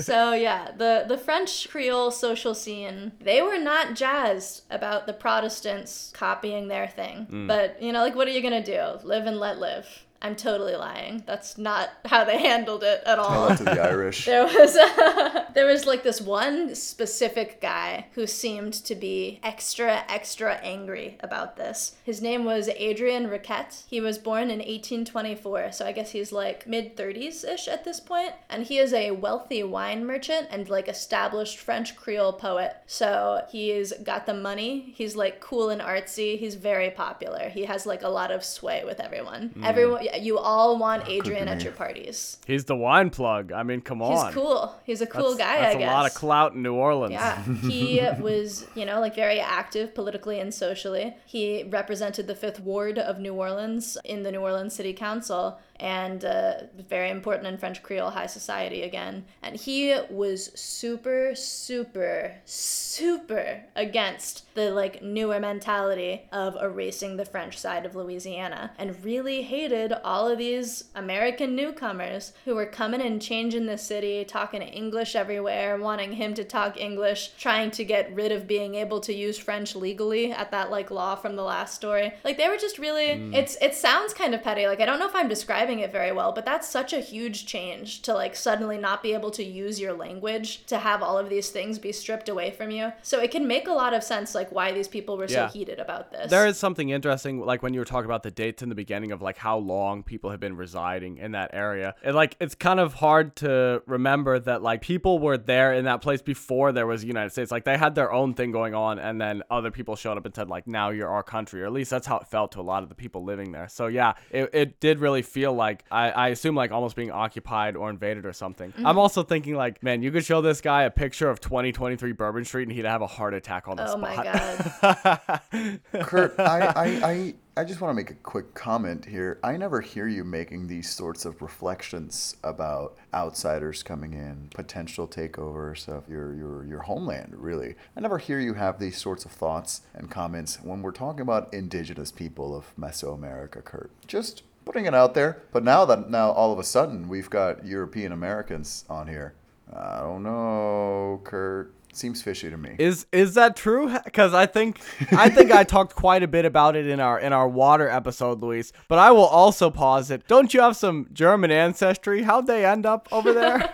so yeah, the the French Creole social scene, they were not jazzed about the Protestants copying their thing. Mm. But you know, like what are you gonna do? Live and let live. I'm totally lying. That's not how they handled it at all. Tell to the Irish. There was there was like this one specific guy who seemed to be extra extra angry about this. His name was Adrian Riquette. He was born in 1824, so I guess he's like mid 30s ish at this point, and he is a wealthy wine merchant and like established French Creole poet. So he's got the money. He's like cool and artsy. He's very popular. He has like a lot of sway with everyone. Hmm. Everyone, you all want ah, Adrian at your parties. He's the wine plug. I mean, come on. He's cool. He's a cool That's- guy, That's I a guess. A lot of clout in New Orleans. Yeah, he was, you know, like very active politically and socially. He represented the Fifth Ward of New Orleans in the New Orleans City Council and uh, very important in French Creole high society again. And he was super, super, super against the like newer mentality of erasing the French side of Louisiana and really hated all of these American newcomers who were coming and changing the city, talking English everywhere, wanting him to talk English, trying to get rid of being able to use French legally at that like law from the last story. Like they were just really it's it sounds kind of petty. Like I don't know if I'm describing it very well, but that's such a huge change to like suddenly not be able to use your language to have all of these things be stripped away from you. So it can make a lot of sense like why these people were Yeah. so heated about this. There is something interesting, like when you were talking about the dates in the beginning of like how long people have been residing in that area. And like it's kind of hard to remember that like people were there in that place before there was the United States. Like they had their own thing going on, and then other people showed up and said like, "Now you're our country," or at least that's how it felt to a lot of the people living there. So yeah, it, it did really feel like I, I assume like almost being occupied or invaded or something. Mm-hmm. I'm also thinking like, man, you could show this guy a picture of 2023 Bourbon Street and he'd have a heart attack on the Oh spot. my god. Kurt, I, I, I, I just want to make a quick comment here. I never hear you making these sorts of reflections about outsiders coming in, potential takeovers of your, your, your homeland, really. I never hear you have these sorts of thoughts and comments when we're talking about indigenous people of Mesoamerica, Kurt. Just putting it out there. But now that now all of a sudden we've got European Americans on here, I don't know, Kurt. Seems fishy to me. Is is that true? Because I think I think I talked quite a bit about it in our in our water episode, Luis. But I will also pause it. Don't you have some German ancestry? How'd they end up over there?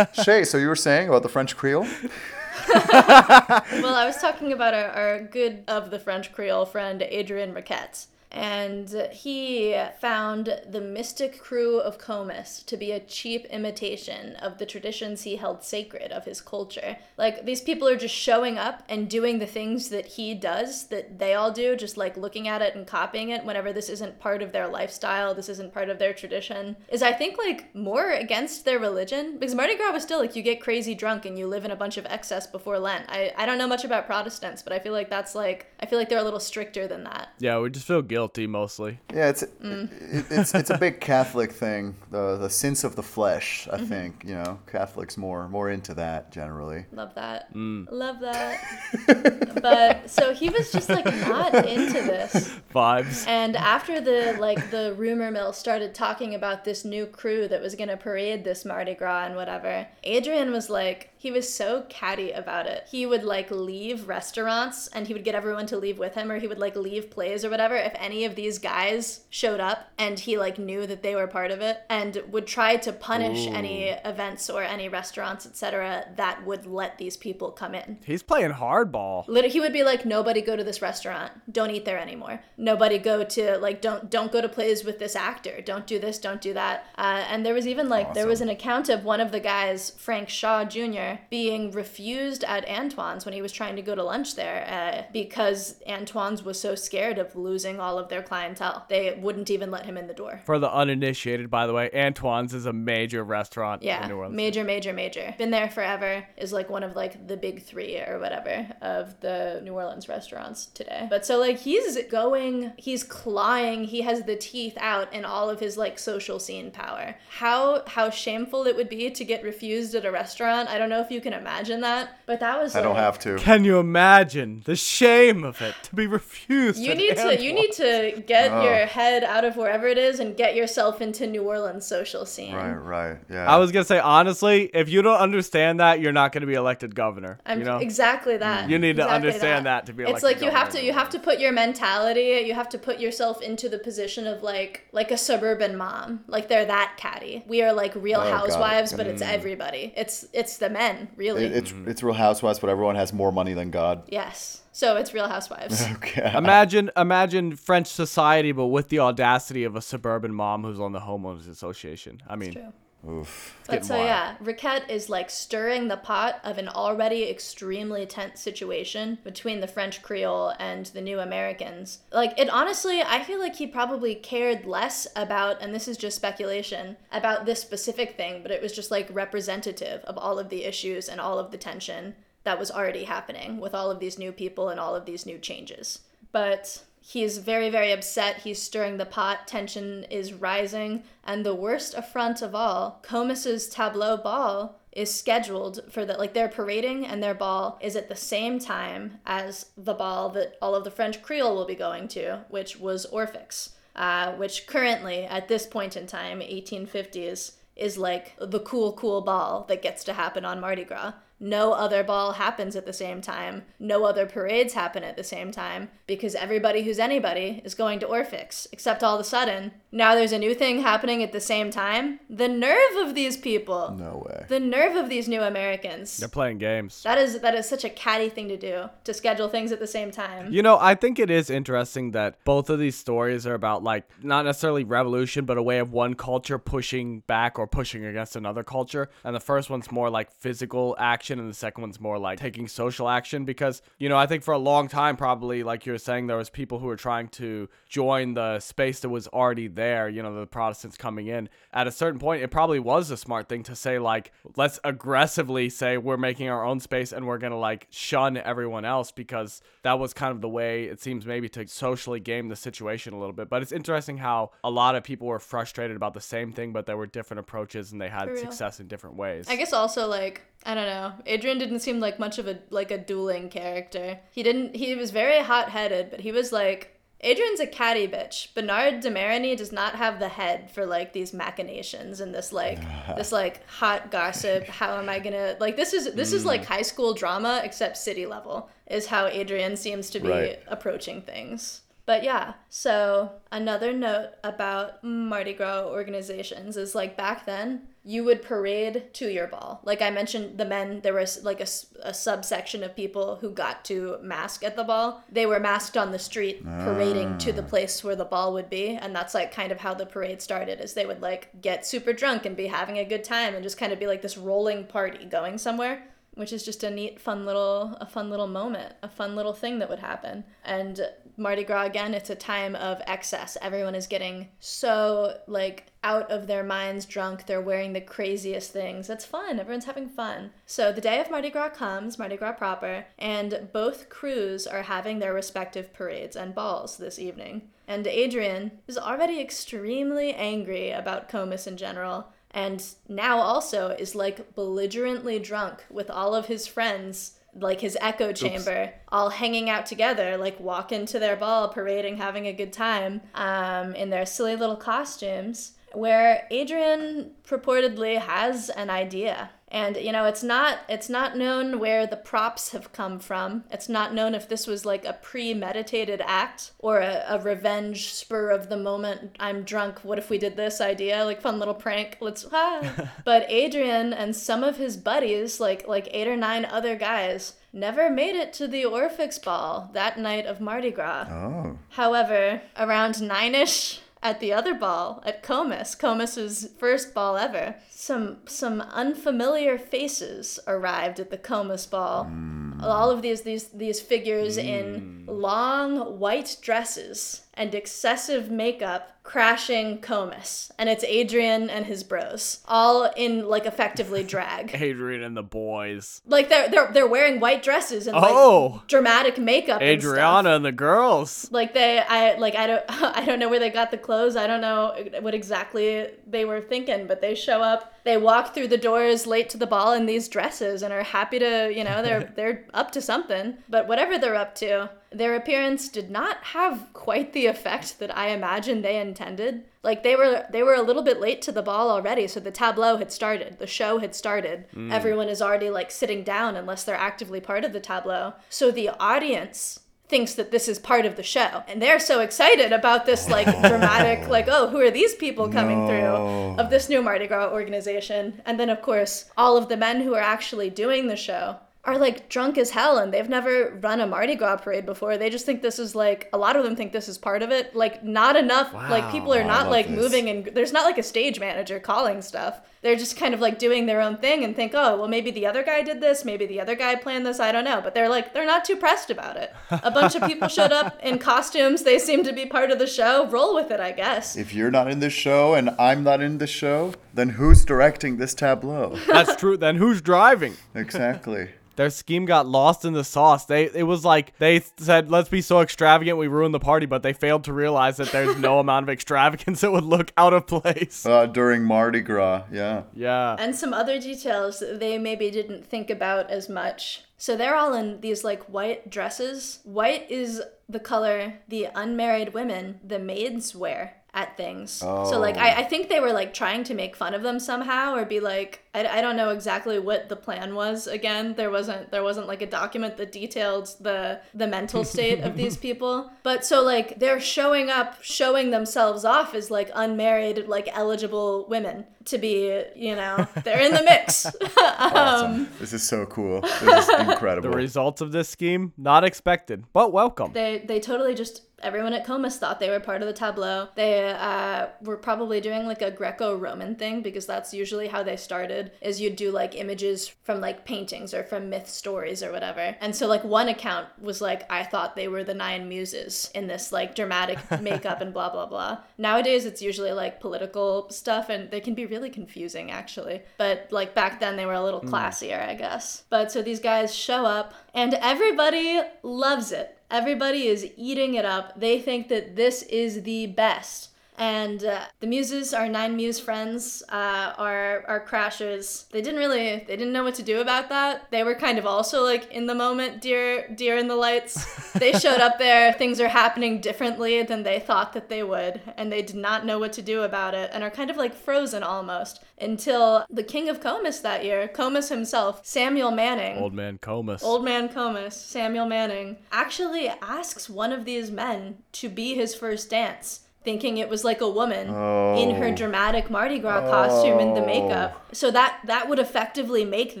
Shea, so you were saying about the French Creole? well, I was talking about our, our good of the French Creole friend, Adrian Riquette. And he found the mystic krewe of Comus to be a cheap imitation of the traditions he held sacred of his culture. Like, these people are just showing up and doing the things that he does, that they all do, just like looking at it and copying it whenever this isn't part of their lifestyle, this isn't part of their tradition, is I think like more against their religion. Because Mardi Gras was still like you get crazy drunk and you live in a bunch of excess before Lent. I, I don't know much about Protestants, but I feel like that's like, I feel like they're a little stricter than that. Yeah, we just feel guilty mostly. Yeah, it's Mm. it, it's it's a big Catholic thing. The the sins of the flesh. Mm-hmm. I think you know Catholics more more into that generally. Love that. Love that. but so he was just like not into this. Vibes. And after the like the rumor mill started talking about this new krewe that was gonna parade this Mardi Gras and whatever, Adrian was like he was so catty about it. He would like leave restaurants and he would get everyone to leave with him or he would like leave plays or whatever if any of these guys showed up and he like knew that they were part of it and would try to punish any events or any restaurants, etc., that would let these people come in. He's playing hardball. Literally, he would be like, "Nobody go to this restaurant. Don't eat there anymore. Nobody go to like don't don't go to plays with this actor. Don't do this. Don't do that." Uh, and there was even like there was an account of one of the guys, Frank Shaw Jr., being refused at Antoine's when he was trying to go to lunch there uh, because Antoine's was so scared of losing all of their clientele. They wouldn't even let him in the door. For the uninitiated, by the way, Antoine's is a major restaurant in Yeah, New Orleans. major, major, major. Been there forever. Is like one of like the big three or whatever of the New Orleans restaurants today. But so like he's going, he's clawing, he has the teeth out and all of his like social scene power. How how shameful it would be to get refused at a restaurant. I don't know if you can imagine that, but that was. I don't have to. Can you imagine the shame of it to be refused? You need to you need to get Oh. your head out of wherever it is and get yourself into New Orleans social scene. Right, right. Yeah. I was gonna say honestly, if you don't understand that, you're not gonna be elected governor. I'm you know, exactly that. Mm. You need to understand that to be Elected It's elected like you have to you have to put your mentality, you have to put yourself into the position of like like a suburban mom. Like they're that catty. We are like real Oh, God. housewives, but it's mm. everybody. It's it's the men, really. It- it's mm-hmm. it's Real Housewives, but everyone has more money than God. yes. So it's real housewives. Okay. Imagine, imagine French society, but with the audacity of a suburban mom who's on the homeowners association. I mean, True. Oof. But so wild. yeah, Riquette is like stirring the pot of an already extremely tense situation between the French Creole and the new Americans. Like it honestly, I feel like he probably cared less about and this is just speculation about this specific thing, but it was just like representative of all of the issues and all of the tension that was already happening with all of these new people and all of these new changes. But he's very, very upset. He's stirring the pot. Tension is rising. And the worst affront of all, Comus's tableau ball is scheduled for the like they're parading and their ball is at the same time as the ball that all of the French Creole will be going to, which was Orphix, uh, which currently at this point in time, 1850s, is like the cool, cool ball that gets to happen on Mardi Gras. No other ball happens at the same time. No other parades happen at the same time because everybody who's anybody is going to Orphix. Except all of a sudden, now there's a new thing happening at the same time. The nerve of these people. No way. The nerve of these new Americans. they're playing games. That is that is such a catty thing to do to schedule things at the same time. You know, I think it is interesting that both of these stories are about like not necessarily revolution, but a way of one culture pushing back or pushing against another culture. And the first one's more like physical action, and the second one's more like taking social action. Because you know, I think for a long time, probably like you were saying, there was people who were trying to join the space that was already there. You know, the Protestants coming in. At a certain point, it probably was a smart thing to say like, let's aggressively say we're making our own space and we're gonna like shun everyone else because that was kind of the way it seems maybe to socially game the situation a little bit. But it's interesting how a lot of people were frustrated about the same thing, but there were different approaches and they had success in different ways. I guess also like I don't know. Adrian didn't seem like much of a like a dueling character. He didn't. He was very hot headed, but he was like Adrian's a catty bitch. Bernard de Marigny does not have the head for like these machinations and this like this like hot gossip. How am I gonna like this is this is like hmm. high school drama except city level is how Adrian seems to be Right. approaching things. But yeah, so another note about Mardi Gras organizations is like back then, you would parade to your ball. Like I mentioned, the men, there was like a, a subsection of people who got to mask at the ball. They were masked on the street, parading to the ah. place where the ball would be. And that's like kind of how the parade started, is they would like get super drunk and be having a good time and just kind of be like this rolling party going somewhere which is just a neat fun little a fun little moment a fun little thing that would happen. And mardi gras again it's a time of excess. Everyone is getting so like out of their minds drunk. They're wearing the craziest things. It's fun. Everyone's having fun. So the day of mardi gras comes mardi gras proper and both krewes are having their respective parades and balls this evening. And adrian is already extremely angry about comus in general and now also is like belligerently drunk with all of his friends like his echo chamber all hanging out together like walking to their ball parading having a good time um, in their silly little costumes where adrian purportedly has an idea and you know it's not it's not known where the props have come from. It's not known if this was like a premeditated act or a, a revenge spur of the moment. I'm drunk. What if we did this idea? Like fun little prank. Let's ah. but adrian and some of his buddies like like eight or nine other guys never made it to the orphix ball that night of mardi gras. Oh. However, around nine-ish at the other ball at Comus, Comus's first ball ever, some some unfamiliar faces arrived at the Comus ball. Hmm. All of these these these figures in hmm. long white dresses and excessive makeup crashing Comus, and it's Adrian and his bros, all in like effectively drag. Adrian and the boys. like they're they're they're wearing white dresses and like Oh. dramatic makeup. and stuff. Adriana and the girls. Like they, I like I don't, I don't know where they got the clothes. I don't know what exactly they were thinking, but they show up. They walk through the doors late to the ball in these dresses and are happy to, you know, they're they're up to something. But whatever they're up to, their appearance did not have quite the effect that I imagined they intended. Like they were they were a little bit late to the ball already, so the tableau had started, the show had started. Hmm. Everyone is already like sitting down unless they're actively part of the tableau. So the audience thinks that this is part of the show and they're so excited about this like dramatic like oh who are these people coming No. through of this new mardi gras organization and then of course all of the men who are actually doing the show are like drunk as hell and they've never run a Mardi Gras parade before. They just think this is like a lot of them think this is part of it. Like not enough like people are not like this. moving and there's not like a stage manager calling stuff. They're just kind of like doing their own thing and think, "Oh, well maybe the other guy did this, maybe the other guy planned this, I don't know." But they're like they're not too pressed about it. A bunch of people showed up in costumes. They seem to be part of the show. Roll with it, I guess. If you're not in the show and I'm not in the show, then who's directing this tableau? That's true. Then who's driving? exactly. Their scheme got lost in the sauce. They it was like they said, "Let's be so extravagant we ruin the party," but they failed to realize that there's no amount of extravagance that would look out of place. Uh, during Mardi Gras, yeah. Yeah. and some other details they maybe didn't think about as much. So they're all in these like white dresses. White is the color the unmarried women, the maids wear at things. So like I, oh. I think they were like trying to make fun of them somehow or be like I, I don't know exactly what the plan was again. There wasn't there wasn't like a document that detailed the the mental state of these people. But so like they're showing up showing themselves off as like unmarried like eligible women to be, you know, they're in the mix. Um, awesome. this is so cool. This is incredible. The results of this scheme not expected, but welcome. They they totally just everyone at Comus thought they were part of the tableau. They uh, were probably doing like a Greco-Roman thing because that's usually how they started. Is you'd do like images from like paintings or from myth stories or whatever. And so like one account was like I thought they were the nine muses in this like dramatic makeup and blah blah blah. Nowadays it's usually like political stuff and they can be really confusing actually. But like back then they were a little classier, I guess. But so these guys show up and everybody loves it. Everybody is eating it up. They think that this is the best. And uh, the muses, our nine muse friends, uh, are our crashers. They didn't really, they didn't know what to do about that. They were kind of also like in the moment, deer, deer in the lights. they showed up there. Things are happening differently than they thought that they would, and they did not know what to do about it, and are kind of like frozen almost until the king of Comus that year, Comus himself, Samuel Manning. Old man Comus. Old man Comus, Samuel Manning, actually asks one of these men to be his first dance, thinking it was like a woman in her oh. dramatic Mardi Gras costume and the oh. makeup. So that that would effectively make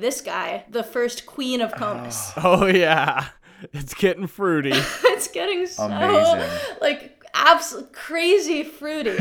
this guy the first queen of Comus. Ah. Oh yeah, it's getting fruity. it's getting so Amazing. like absolutely crazy fruity.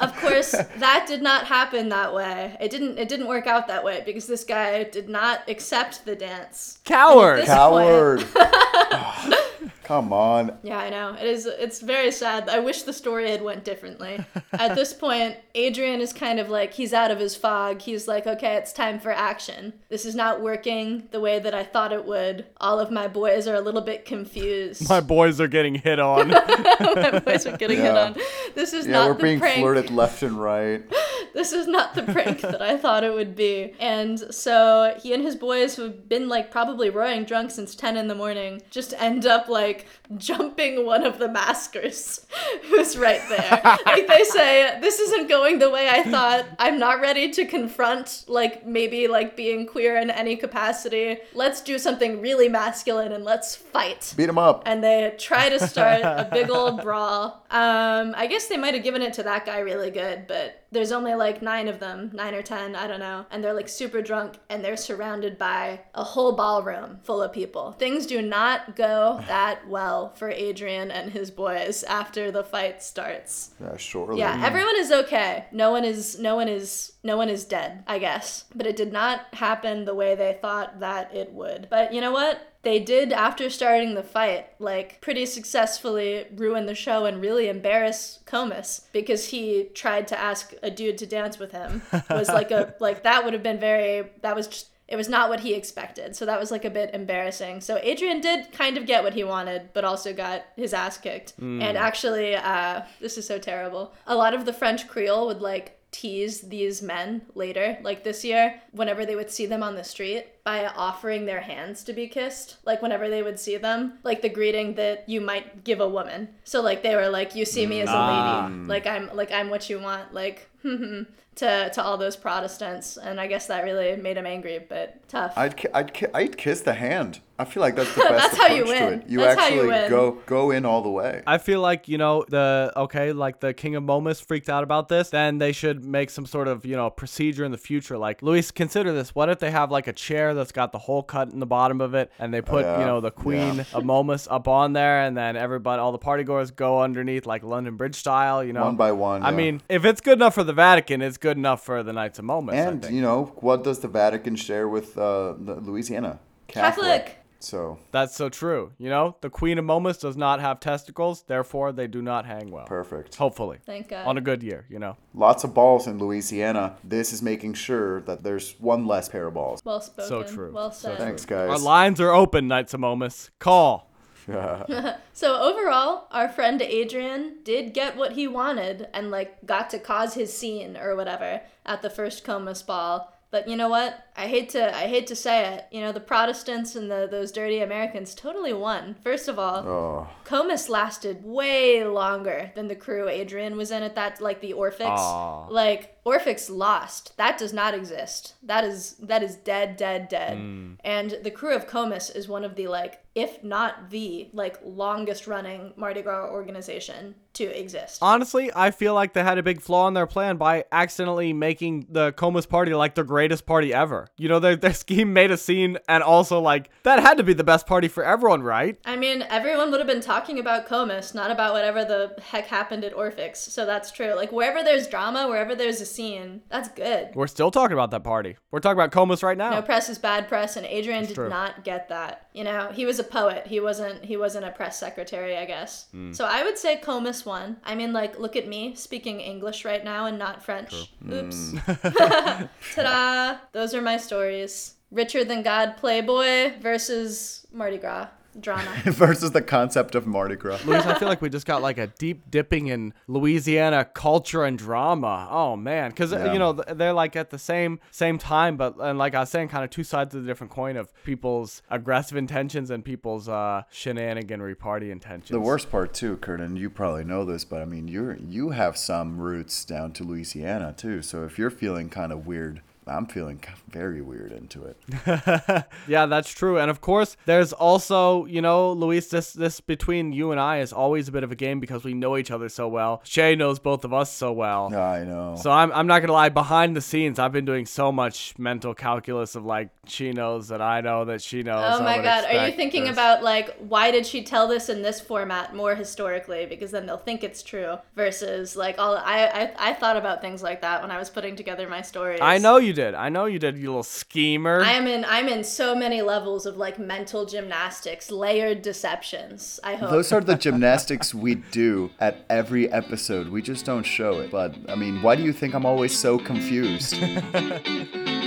of course, that did not happen that way. It didn't it didn't work out that way because this guy did not accept the dance. Coward. this- Coward. Come on. Yeah, I know. It is it's very sad. I wish the story had went differently. At this point, Adrian is kind of like he's out of his fog. He's like, "Okay, it's time for action. This is not working the way that I thought it would. All of my boys are a little bit confused. My boys are getting hit on. my boys are getting hit on. This is Yeah, not we're being prank. flirted left and right. this is not the prank that I thought it would be. And so he and his boys, who have been like probably roaring drunk since 10 in the morning, just end up like jumping one of the maskers who's right there. like they say, this isn't going the way I thought. I'm not ready to confront like maybe like being queer in any capacity. Let's do something really masculine and let's fight Beat him up. and they try to start a big old brawl. Um, I guess they might have given it to that guy really good, but there's only like nine of them, nine or ten, I don't know, and they're like super drunk and they're surrounded by a whole ballroom full of people. Things do not go that well for Adrian and his boys after the fight starts. Yeah, surely. Yeah, everyone is okay. No one is no one is no one is dead, I guess. But it did not happen the way they thought that it would. But you know what? They did after starting the fight, like pretty successfully ruin the show and really embarrass Comus because he tried to ask a dude to dance with him. It was like a like that would have been very that was just it was not what he expected. So that was like a bit embarrassing. So Adrian did kind of get what he wanted, but also got his ass kicked. And actually, uh, this is so terrible. A lot of the French Creole would like tease these men later, like this year, whenever they would see them on the street by offering their hands to be kissed. Like whenever they would see them, like the greeting that you might give a woman. So like they were like, "You see me as a lady, like I'm like I'm what you want," like to to all those Protestants, and I guess that really made him angry, but tough. I'd, ki- I'd, ki- I'd kiss the hand. I feel like that's the best That's how you approach to win. it. You That's how you actually win. go go in all the way. I feel like you know the okay, like the King of Momus freaked out about this. Then they should make some sort of you know procedure in the future. Like Luis, consider this: what if they have like a chair that's got the hole cut in the bottom of it, and they put yeah, you know the Queen yeah. of Momus up on there, and then everybody, all the partygoers go underneath like London Bridge style. You know, One by one, I yeah. mean, if it's good enough for the Vatican, it's good enough for the Knights of Momus. I and think. you know what does the Vatican share with uh, the Louisiana? Catholic. So That's so true. You know, the Queen of Momus does not have testicles, therefore they do not hang well. perfect. Hopefully. Thank God. On a good year, you know. Lots of balls in Louisiana. This is making sure that there's one less pair of balls. well spoken. So true. Well So said. true. Thanks, guys. Our lines are open, Knights of Momus. Call. So overall, our friend Adrian did get what he wanted and like got to cause his scene or whatever at the first Comus ball. But you know what? I hate to I hate to say it. You know, the Protestants and the those dirty Americans totally won. First of all, Oh, Comus lasted way longer than the krewe Adrian was in at that like the Orphix. Aw. Like Orphix lost. That does not exist. That is that is dead, dead, dead. Hmm. And the krewe of Comus is one of the like, if not the like longest running Mardi Gras organization to exist. Honestly, I feel like they had a big flaw in their plan by accidentally making the Comus party like the greatest party ever. You know, their, their scheme made a scene, and also, like, that had to be the best party for everyone, right? I mean, everyone would have been talking about Comus, not about whatever the heck happened at Orphix. So that's true. Like wherever there's drama, wherever there's a scene, that's good. We're still talking about that party. We're talking about Comus right now. No press is bad press, and Adrian did true. not get that. You know, he was a poet. He wasn't. He wasn't a press secretary, I guess. Hmm. So I would say Comus won. I mean, like, look at me speaking English right now and not French. Oops. Ta-da! Those are my stories. Richer than God Playboy versus Mardi Gras. Drama. versus the concept of Mardi Gras. Luis, I feel like we just got like a deep dipping in Louisiana culture and drama. Oh man, because Yeah. you know they're like at the same same time, but and like I was saying, kind of two sides of the different coin of people's aggressive intentions and people's uh, shenaniganry party intentions. The worst part too, Kurt, and you probably know this, but I mean, you're you have some roots down to Louisiana too. So if you're feeling kind of weird, I'm feeling very weird into it. Yeah, that's true. And of course, there's also, you know, Luis, this this between you and I is always a bit of a game because we know each other so well. Shea knows both of us so well. I know. So I'm, I'm not gonna lie. Behind the scenes, I've been doing so much mental calculus of like she knows that I know that she knows. Oh my god, are you thinking this. about like why did she tell this in this format more historically because then they'll think it's true versus like all I I, I thought about things like that when I was putting together my stories. I know you did. I know you did. You little schemer. I'm in I'm in so many levels of like mental gymnastics, layered deceptions. I hope. Those are the gymnastics we do at every episode. We just don't show it. But I mean, why do you think I'm always so confused?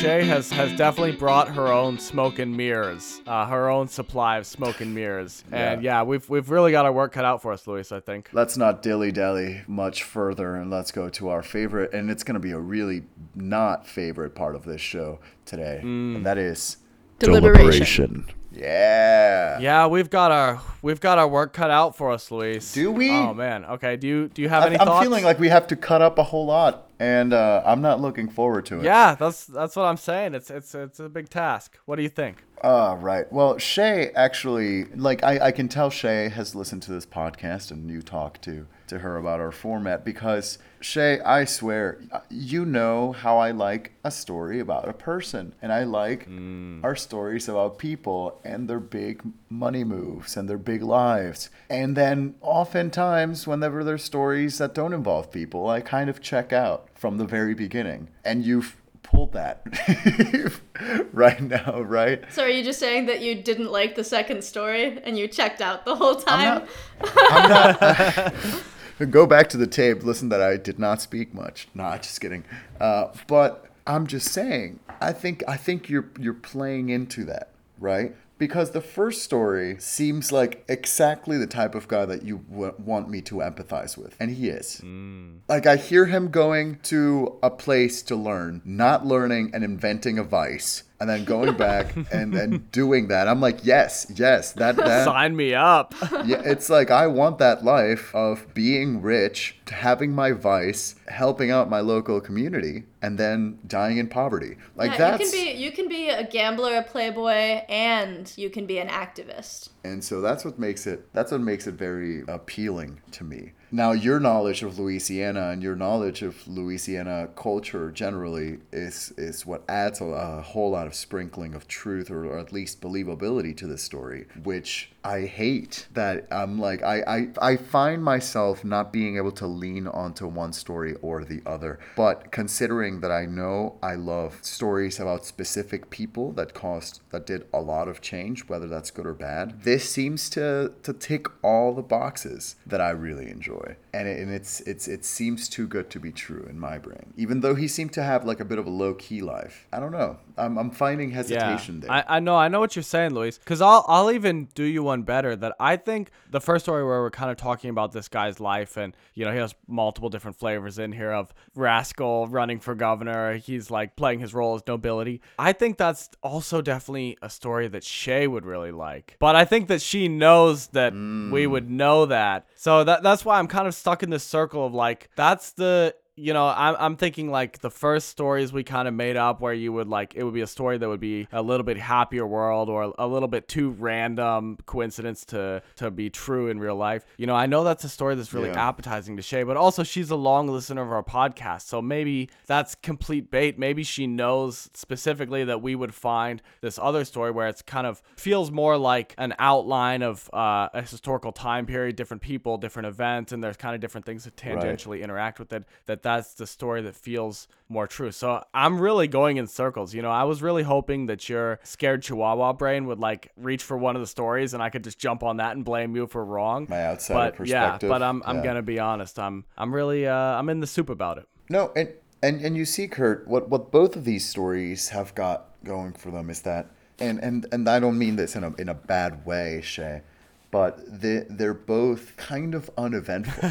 Shea has has definitely brought her own smoke and mirrors, uh, her own supply of smoke and mirrors. And yeah, we've we've really got our work cut out for us, Luis. I think. let's not dilly dally much further and let's go to our favorite. And it's going to be a really not favorite part of this show today. And that is Deliberation. Yeah. Yeah, we've got our we've got our work cut out for us, Luis. Do we? Oh man. Okay. Do you do you have I- any I'm thoughts? feeling like we have to cut up a whole lot, and uh, I'm not looking forward to it. Yeah, that's that's what I'm saying. It's it's it's a big task. What do you think? Uh, right. Well, Shea actually, like, I, I can tell Shea has listened to this podcast and you talk to, to her about our format because, Shea, I swear, you know how I like a story about a person. And I like mm. our stories about people and their big money moves and their big lives. And then oftentimes, whenever there's stories that don't involve people, I kind of check out from the very beginning. And you've pulled that right now, right? So are you just saying that you didn't like the second story and you checked out the whole time? Go back to the tape. Listen, that I did not speak much. Nah, just kidding. Uh, but I'm just saying. I think I think you're you're playing into that, right? Because the first story seems like exactly the type of guy that you w- want me to empathize with, and he is. Like I hear him going to a place to learn, not learning and inventing a vice, and then going back and and doing that. I'm like, yes, yes, that that Sign me up. yeah, it's like I want that life of being rich, having my vice, helping out my local community, and then dying in poverty. Like yeah, that's you can be you can be a gambler, a playboy, and you can be an activist. and so that's what makes it that's what makes it very appealing to me. Now, your knowledge of Louisiana and your knowledge of Louisiana culture generally is is what adds a, a whole lot of sprinkling of truth or, or at least believability to this story, which I hate that I'm like I, I I find myself not being able to lean onto one story or the other. But considering that I know I love stories about specific people that caused that did a lot of change, whether that's good or bad, this seems to to tick all the boxes that I really enjoy. And, it, and it's it's it seems too good to be true in my brain. Even though he seemed to have like a bit of a low key life. I don't know. I'm, I'm finding hesitation there. I, I know, I know what you're saying, Luis. Because I'll, I'll even do you one better. That I think the first story where we're kind of talking about this guy's life, and you know, he has multiple different flavors in here of rascal running for governor. He's like playing his role as nobility. I think that's also definitely a story that Shea would really like. But I think that she knows that we mm. would know that. So that that's why I'm kind of stuck in this circle of like that's the you know, I'm, I'm thinking like the first stories we kind of made up where you would like, it would be a story that would be a little bit happier world or a little bit too random coincidence to, to be true in real life. You know, I know that's a story that's really Yeah. appetizing to Shea, but also she's a long listener of our podcast. So maybe that's complete bait. Maybe she knows specifically that we would find this other story where it's kind of feels more like an outline of uh, a historical time period, different people, different events, and there's kind of different things that tangentially actually interact with it That, that that's the story that feels more true. So i'm really going in circles you know? I was really hoping that your scared chihuahua brain would like reach for one of the stories and i could just jump on that and blame you for wrong. My outside but yeah but i'm i'm yeah. gonna be honest. I'm i'm really uh i'm in the soup about it. No, and and and you see, Kurt, what what both of these stories have got going for them is that and and and I don't mean this in a in a bad way, Shea, but they they're both kind of uneventful,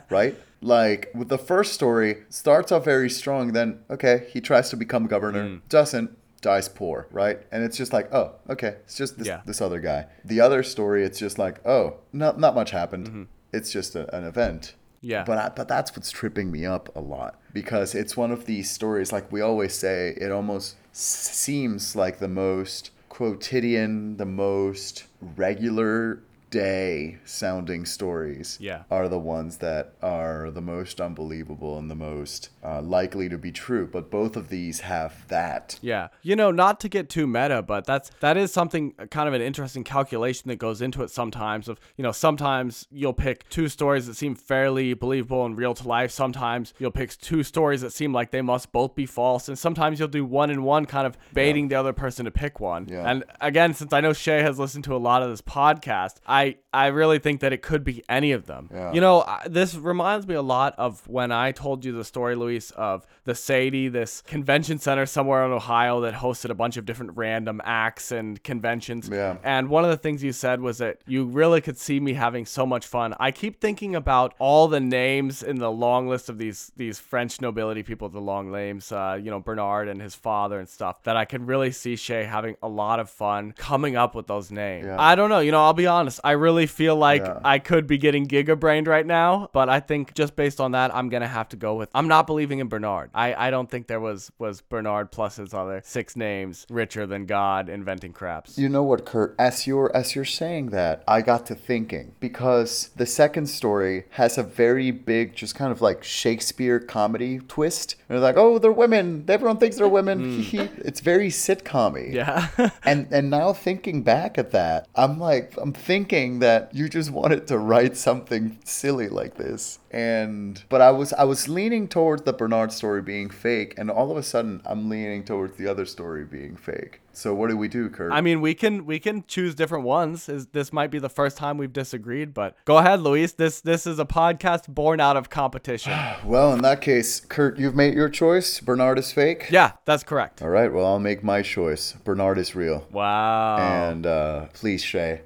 right? Like with the first story, starts off very strong, then okay, he tries to become governor, mm. doesn't, dies poor, right? And it's just like, oh, okay, it's just this, Yeah. this other guy. The other story, it's just like, oh, not not much happened. Mm-hmm. It's just a, an event. Yeah. But I, but that's what's tripping me up a lot because it's one of these stories like we always say it almost seems like the most quotidian, the most regular day sounding stories Yeah. are the ones that are the most unbelievable and the most uh, likely to be true but both of these have that Yeah. You know, not to get too meta, but that's that is something uh, kind of an interesting calculation that goes into it sometimes of, you know, sometimes you'll pick two stories that seem fairly believable and real to life. Sometimes you'll pick two stories that seem like they must both be false, and sometimes you'll do one and one kind of baiting the other person to pick one. Yeah. And again, since I know Shea has listened to a lot of this podcast, I I I really think that it could be any of them. Yeah. You know, I- this reminds me a lot of when I told you the story, Luis, of the Sadie, this convention center somewhere in Ohio that hosted a bunch of different random acts and conventions. Yeah. And one of the things you said was that you really could see me having so much fun. I keep thinking about all the names in the long list of these these French nobility people, with the long names, uh, you know, Bernard and his father and stuff, that I can really see Shea having a lot of fun coming up with those names. Yeah. I don't know. You know, I'll be honest. I really feel like Yeah. I could be getting giga brained right now, but I think just based on that, I'm gonna have to go with. I'm not believing in Bernard. I, I don't think there was was Bernard plus his other six names richer than God inventing craps. You know what, Kurt? As you're as you're saying that, I got to thinking because the second story has a very big, just kind of like Shakespeare comedy twist. And they're like, "Oh, they're women. Everyone thinks they're women." Hmm. it's very sitcom Yeah. and and now thinking back at that, I'm like, I'm thinking that you just wanted to write something silly like this. And but I was I was leaning towards the Bernard story being fake, and all of a sudden I'm leaning towards the other story being fake. So what do we do, Kurt? I mean, we can we can choose different ones. Is this might be the first time we've disagreed, but go ahead, Luis. This this is a podcast born out of competition. well, in that case, Kurt, you've made your choice. Bernard is fake. yeah, that's correct. All right. Well, I'll make my choice. Bernard is real. Wow. And uh, please, Shea,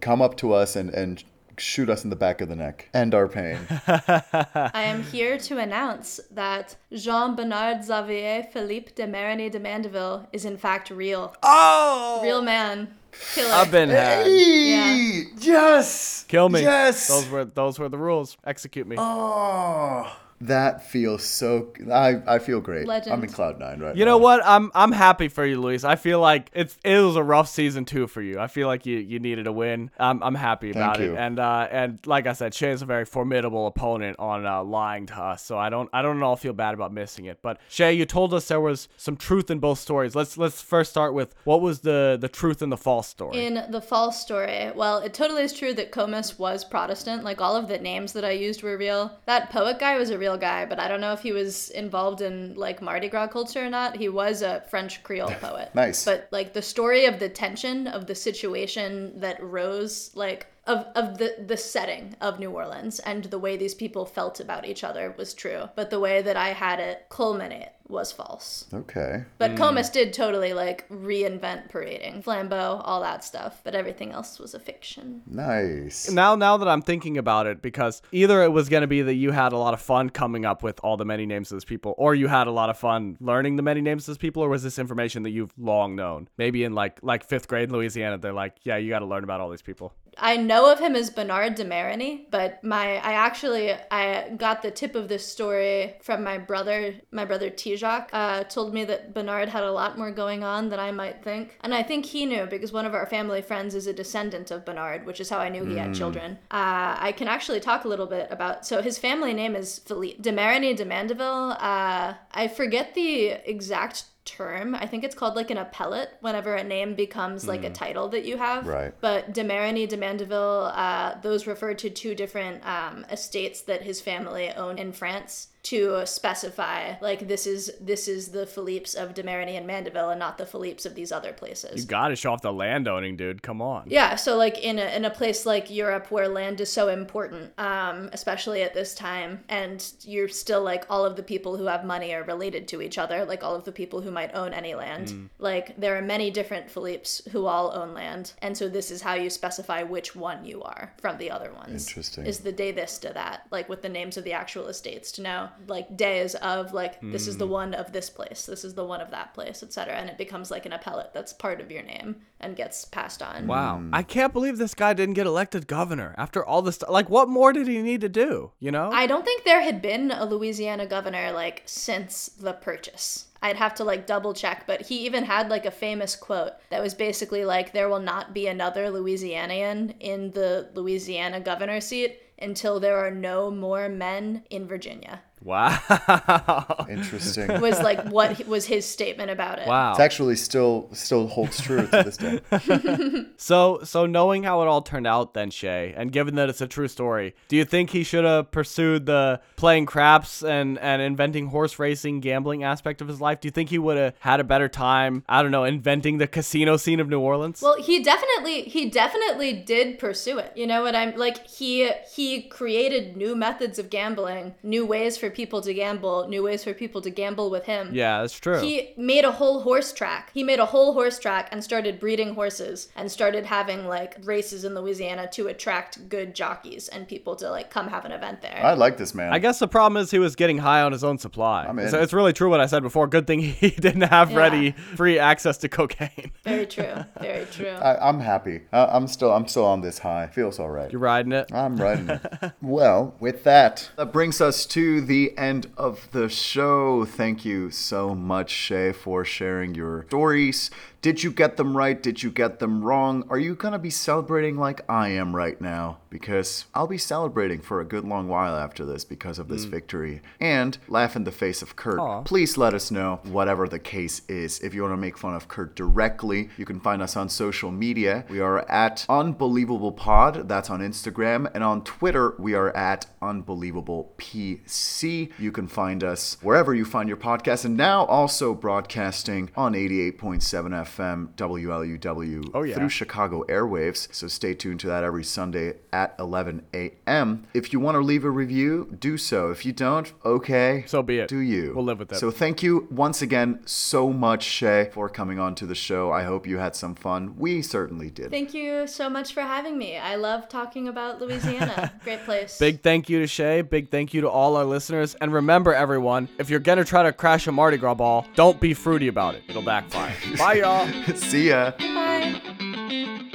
come up to us and and shoot us in the back of the neck. End our pain. I am here to announce that Jean Bernard Xavier Philippe de Marigny de Mandeville is in fact real. oh, Real man. Killer. I've been had. Hey, Yes. Kill me. Yes. Those were those were the rules. Execute me. Oh, that feels so. I I feel great. Legend. I'm in cloud nine right You now. know what? I'm I'm happy for you, Luis. I feel like it's it was a rough season two for you. I feel like you, you needed a win. I'm I'm happy about you. it. And uh and like I said, Shea is a very formidable opponent on uh, lying to us. So I don't I don't at all feel bad about missing it. But Shea, you told us there was some truth in both stories. Let's let's first start with what was the the truth in the false story. In the false story, well, it totally is true that Comus was Protestant. Like all of the names that I used were real. That poet guy was a real guy, but I don't know if he was involved in like Mardi Gras culture or not. He was a French Creole poet. Nice. But like the story of the tension of the situation that rose, like of, of the, the setting of New Orleans and the way these people felt about each other was true. But the way that I had it culminate was false. Okay. But hmm. Comus did totally like reinvent parading, flambeau, all that stuff. But everything else was a fiction. Nice. now now that I'm thinking about it, because either it was gonna be that you had a lot of fun coming up with all the many names of those people, or you had a lot of fun learning the many names of those people, or was this information that you've long known? Maybe in like like fifth grade in Louisiana, they're like, yeah, you got to learn about all these people. I know of him as Bernard de Marigny, but my I actually I got the tip of this story from my brother. My brother Tijak uh, told me that Bernard had a lot more going on than I might think, and I think he knew because one of our family friends is a descendant of Bernard, which is how I knew he had children. Uh, I can actually talk a little bit about. So his family name is Philippe de Marigny de Mandeville. Uh, I forget the exact term. I think it's called like an appellate whenever a name becomes like a title that you have. Right. But de Marigny de Mandeville, uh, those refer to two different um, estates that his family owned in France. To specify like this is this is the Philippe's of de Marigny and Mandeville and not the Philippe's of these other places. You gotta show off the landowning, dude. Come on. Yeah, so like in a in a place like Europe where land is so important, um, especially at this time, and you're still like all of the people who have money are related to each other, like all of the people who might own any land. Like there are many different Philippe's who all own land, and so this is how you specify which one you are from the other ones. Interesting. Is the de this to that, like with the names of the actual estates to know like days of like this is the hmm. one of this place, this is the one of that place, etc. And it becomes like an appellate that's part of your name and gets passed on. Wow. I hmm. can't believe this guy didn't get elected governor after all this. St- like, what more did he need to do? You know? I don't think there had been a Louisiana governor like since the purchase. I'd have to like double check, but he even had like a famous quote that was basically like, There will not be another Louisianian in the Louisiana governor seat until there are no more men in Virginia. Wow. Interesting. Was like what was his statement about it. wow. It actually still still holds true to this day. So, so knowing how it all turned out, then Shea, and given that it's a true story, do you think he should have pursued the playing craps and and inventing horse racing, gambling aspect of his life? Do you think he would have had a better time? I don't know, inventing the casino scene of New Orleans. Well, he definitely he definitely did pursue it. You know what I'm like he he created new methods of gambling, new ways for people to gamble, new ways for people to gamble with him. yeah, that's true. He made a whole horse track. He made a whole horse track and started breeding horses and started having like races in Louisiana to attract good jockeys and people to like come have an event there. I like this man. I guess the problem is he was getting high on his own supply. I'm in. So it's really true what I said before. Good thing he didn't have Yeah. ready free access to cocaine. Very true. Very true. I, I'm happy. Uh, I'm still I'm still on this high. Feels all right. You're riding it. I'm riding it. well, with that, that brings us to the end of the show. Thank you so much, Shea, for sharing your stories. Did you get them right? Did you get them wrong? Are you going to be celebrating like I am right now? Because I'll be celebrating for a good long while after this because of this mm. victory. And laugh in the face of Kurt. Aw. Please let us know, whatever the case is. If you want to make fun of Kurt directly, you can find us on social media. We are at Unbelievable Pod, that's on Instagram, and on Twitter, we are at Unbelievable PC. You can find us wherever you find your podcast, and now also broadcasting on 88.7 FM WLUW Oh, yeah. through Chicago airwaves. So stay tuned to that every Sunday at 11 a.m. If you want to leave a review, do so. If you don't, okay. So be it. Do you? We'll live with that. So thank you once again so much, Shea, for coming on to the show. I hope you had some fun. We certainly did. Thank you so much for having me. I love talking about Louisiana. Great place. Big thank you to Shea. Big thank you to all our listeners. And remember, everyone, if you're gonna try to crash a Mardi Gras ball, don't be fruity about it. It'll backfire. Bye, See ya. Bye.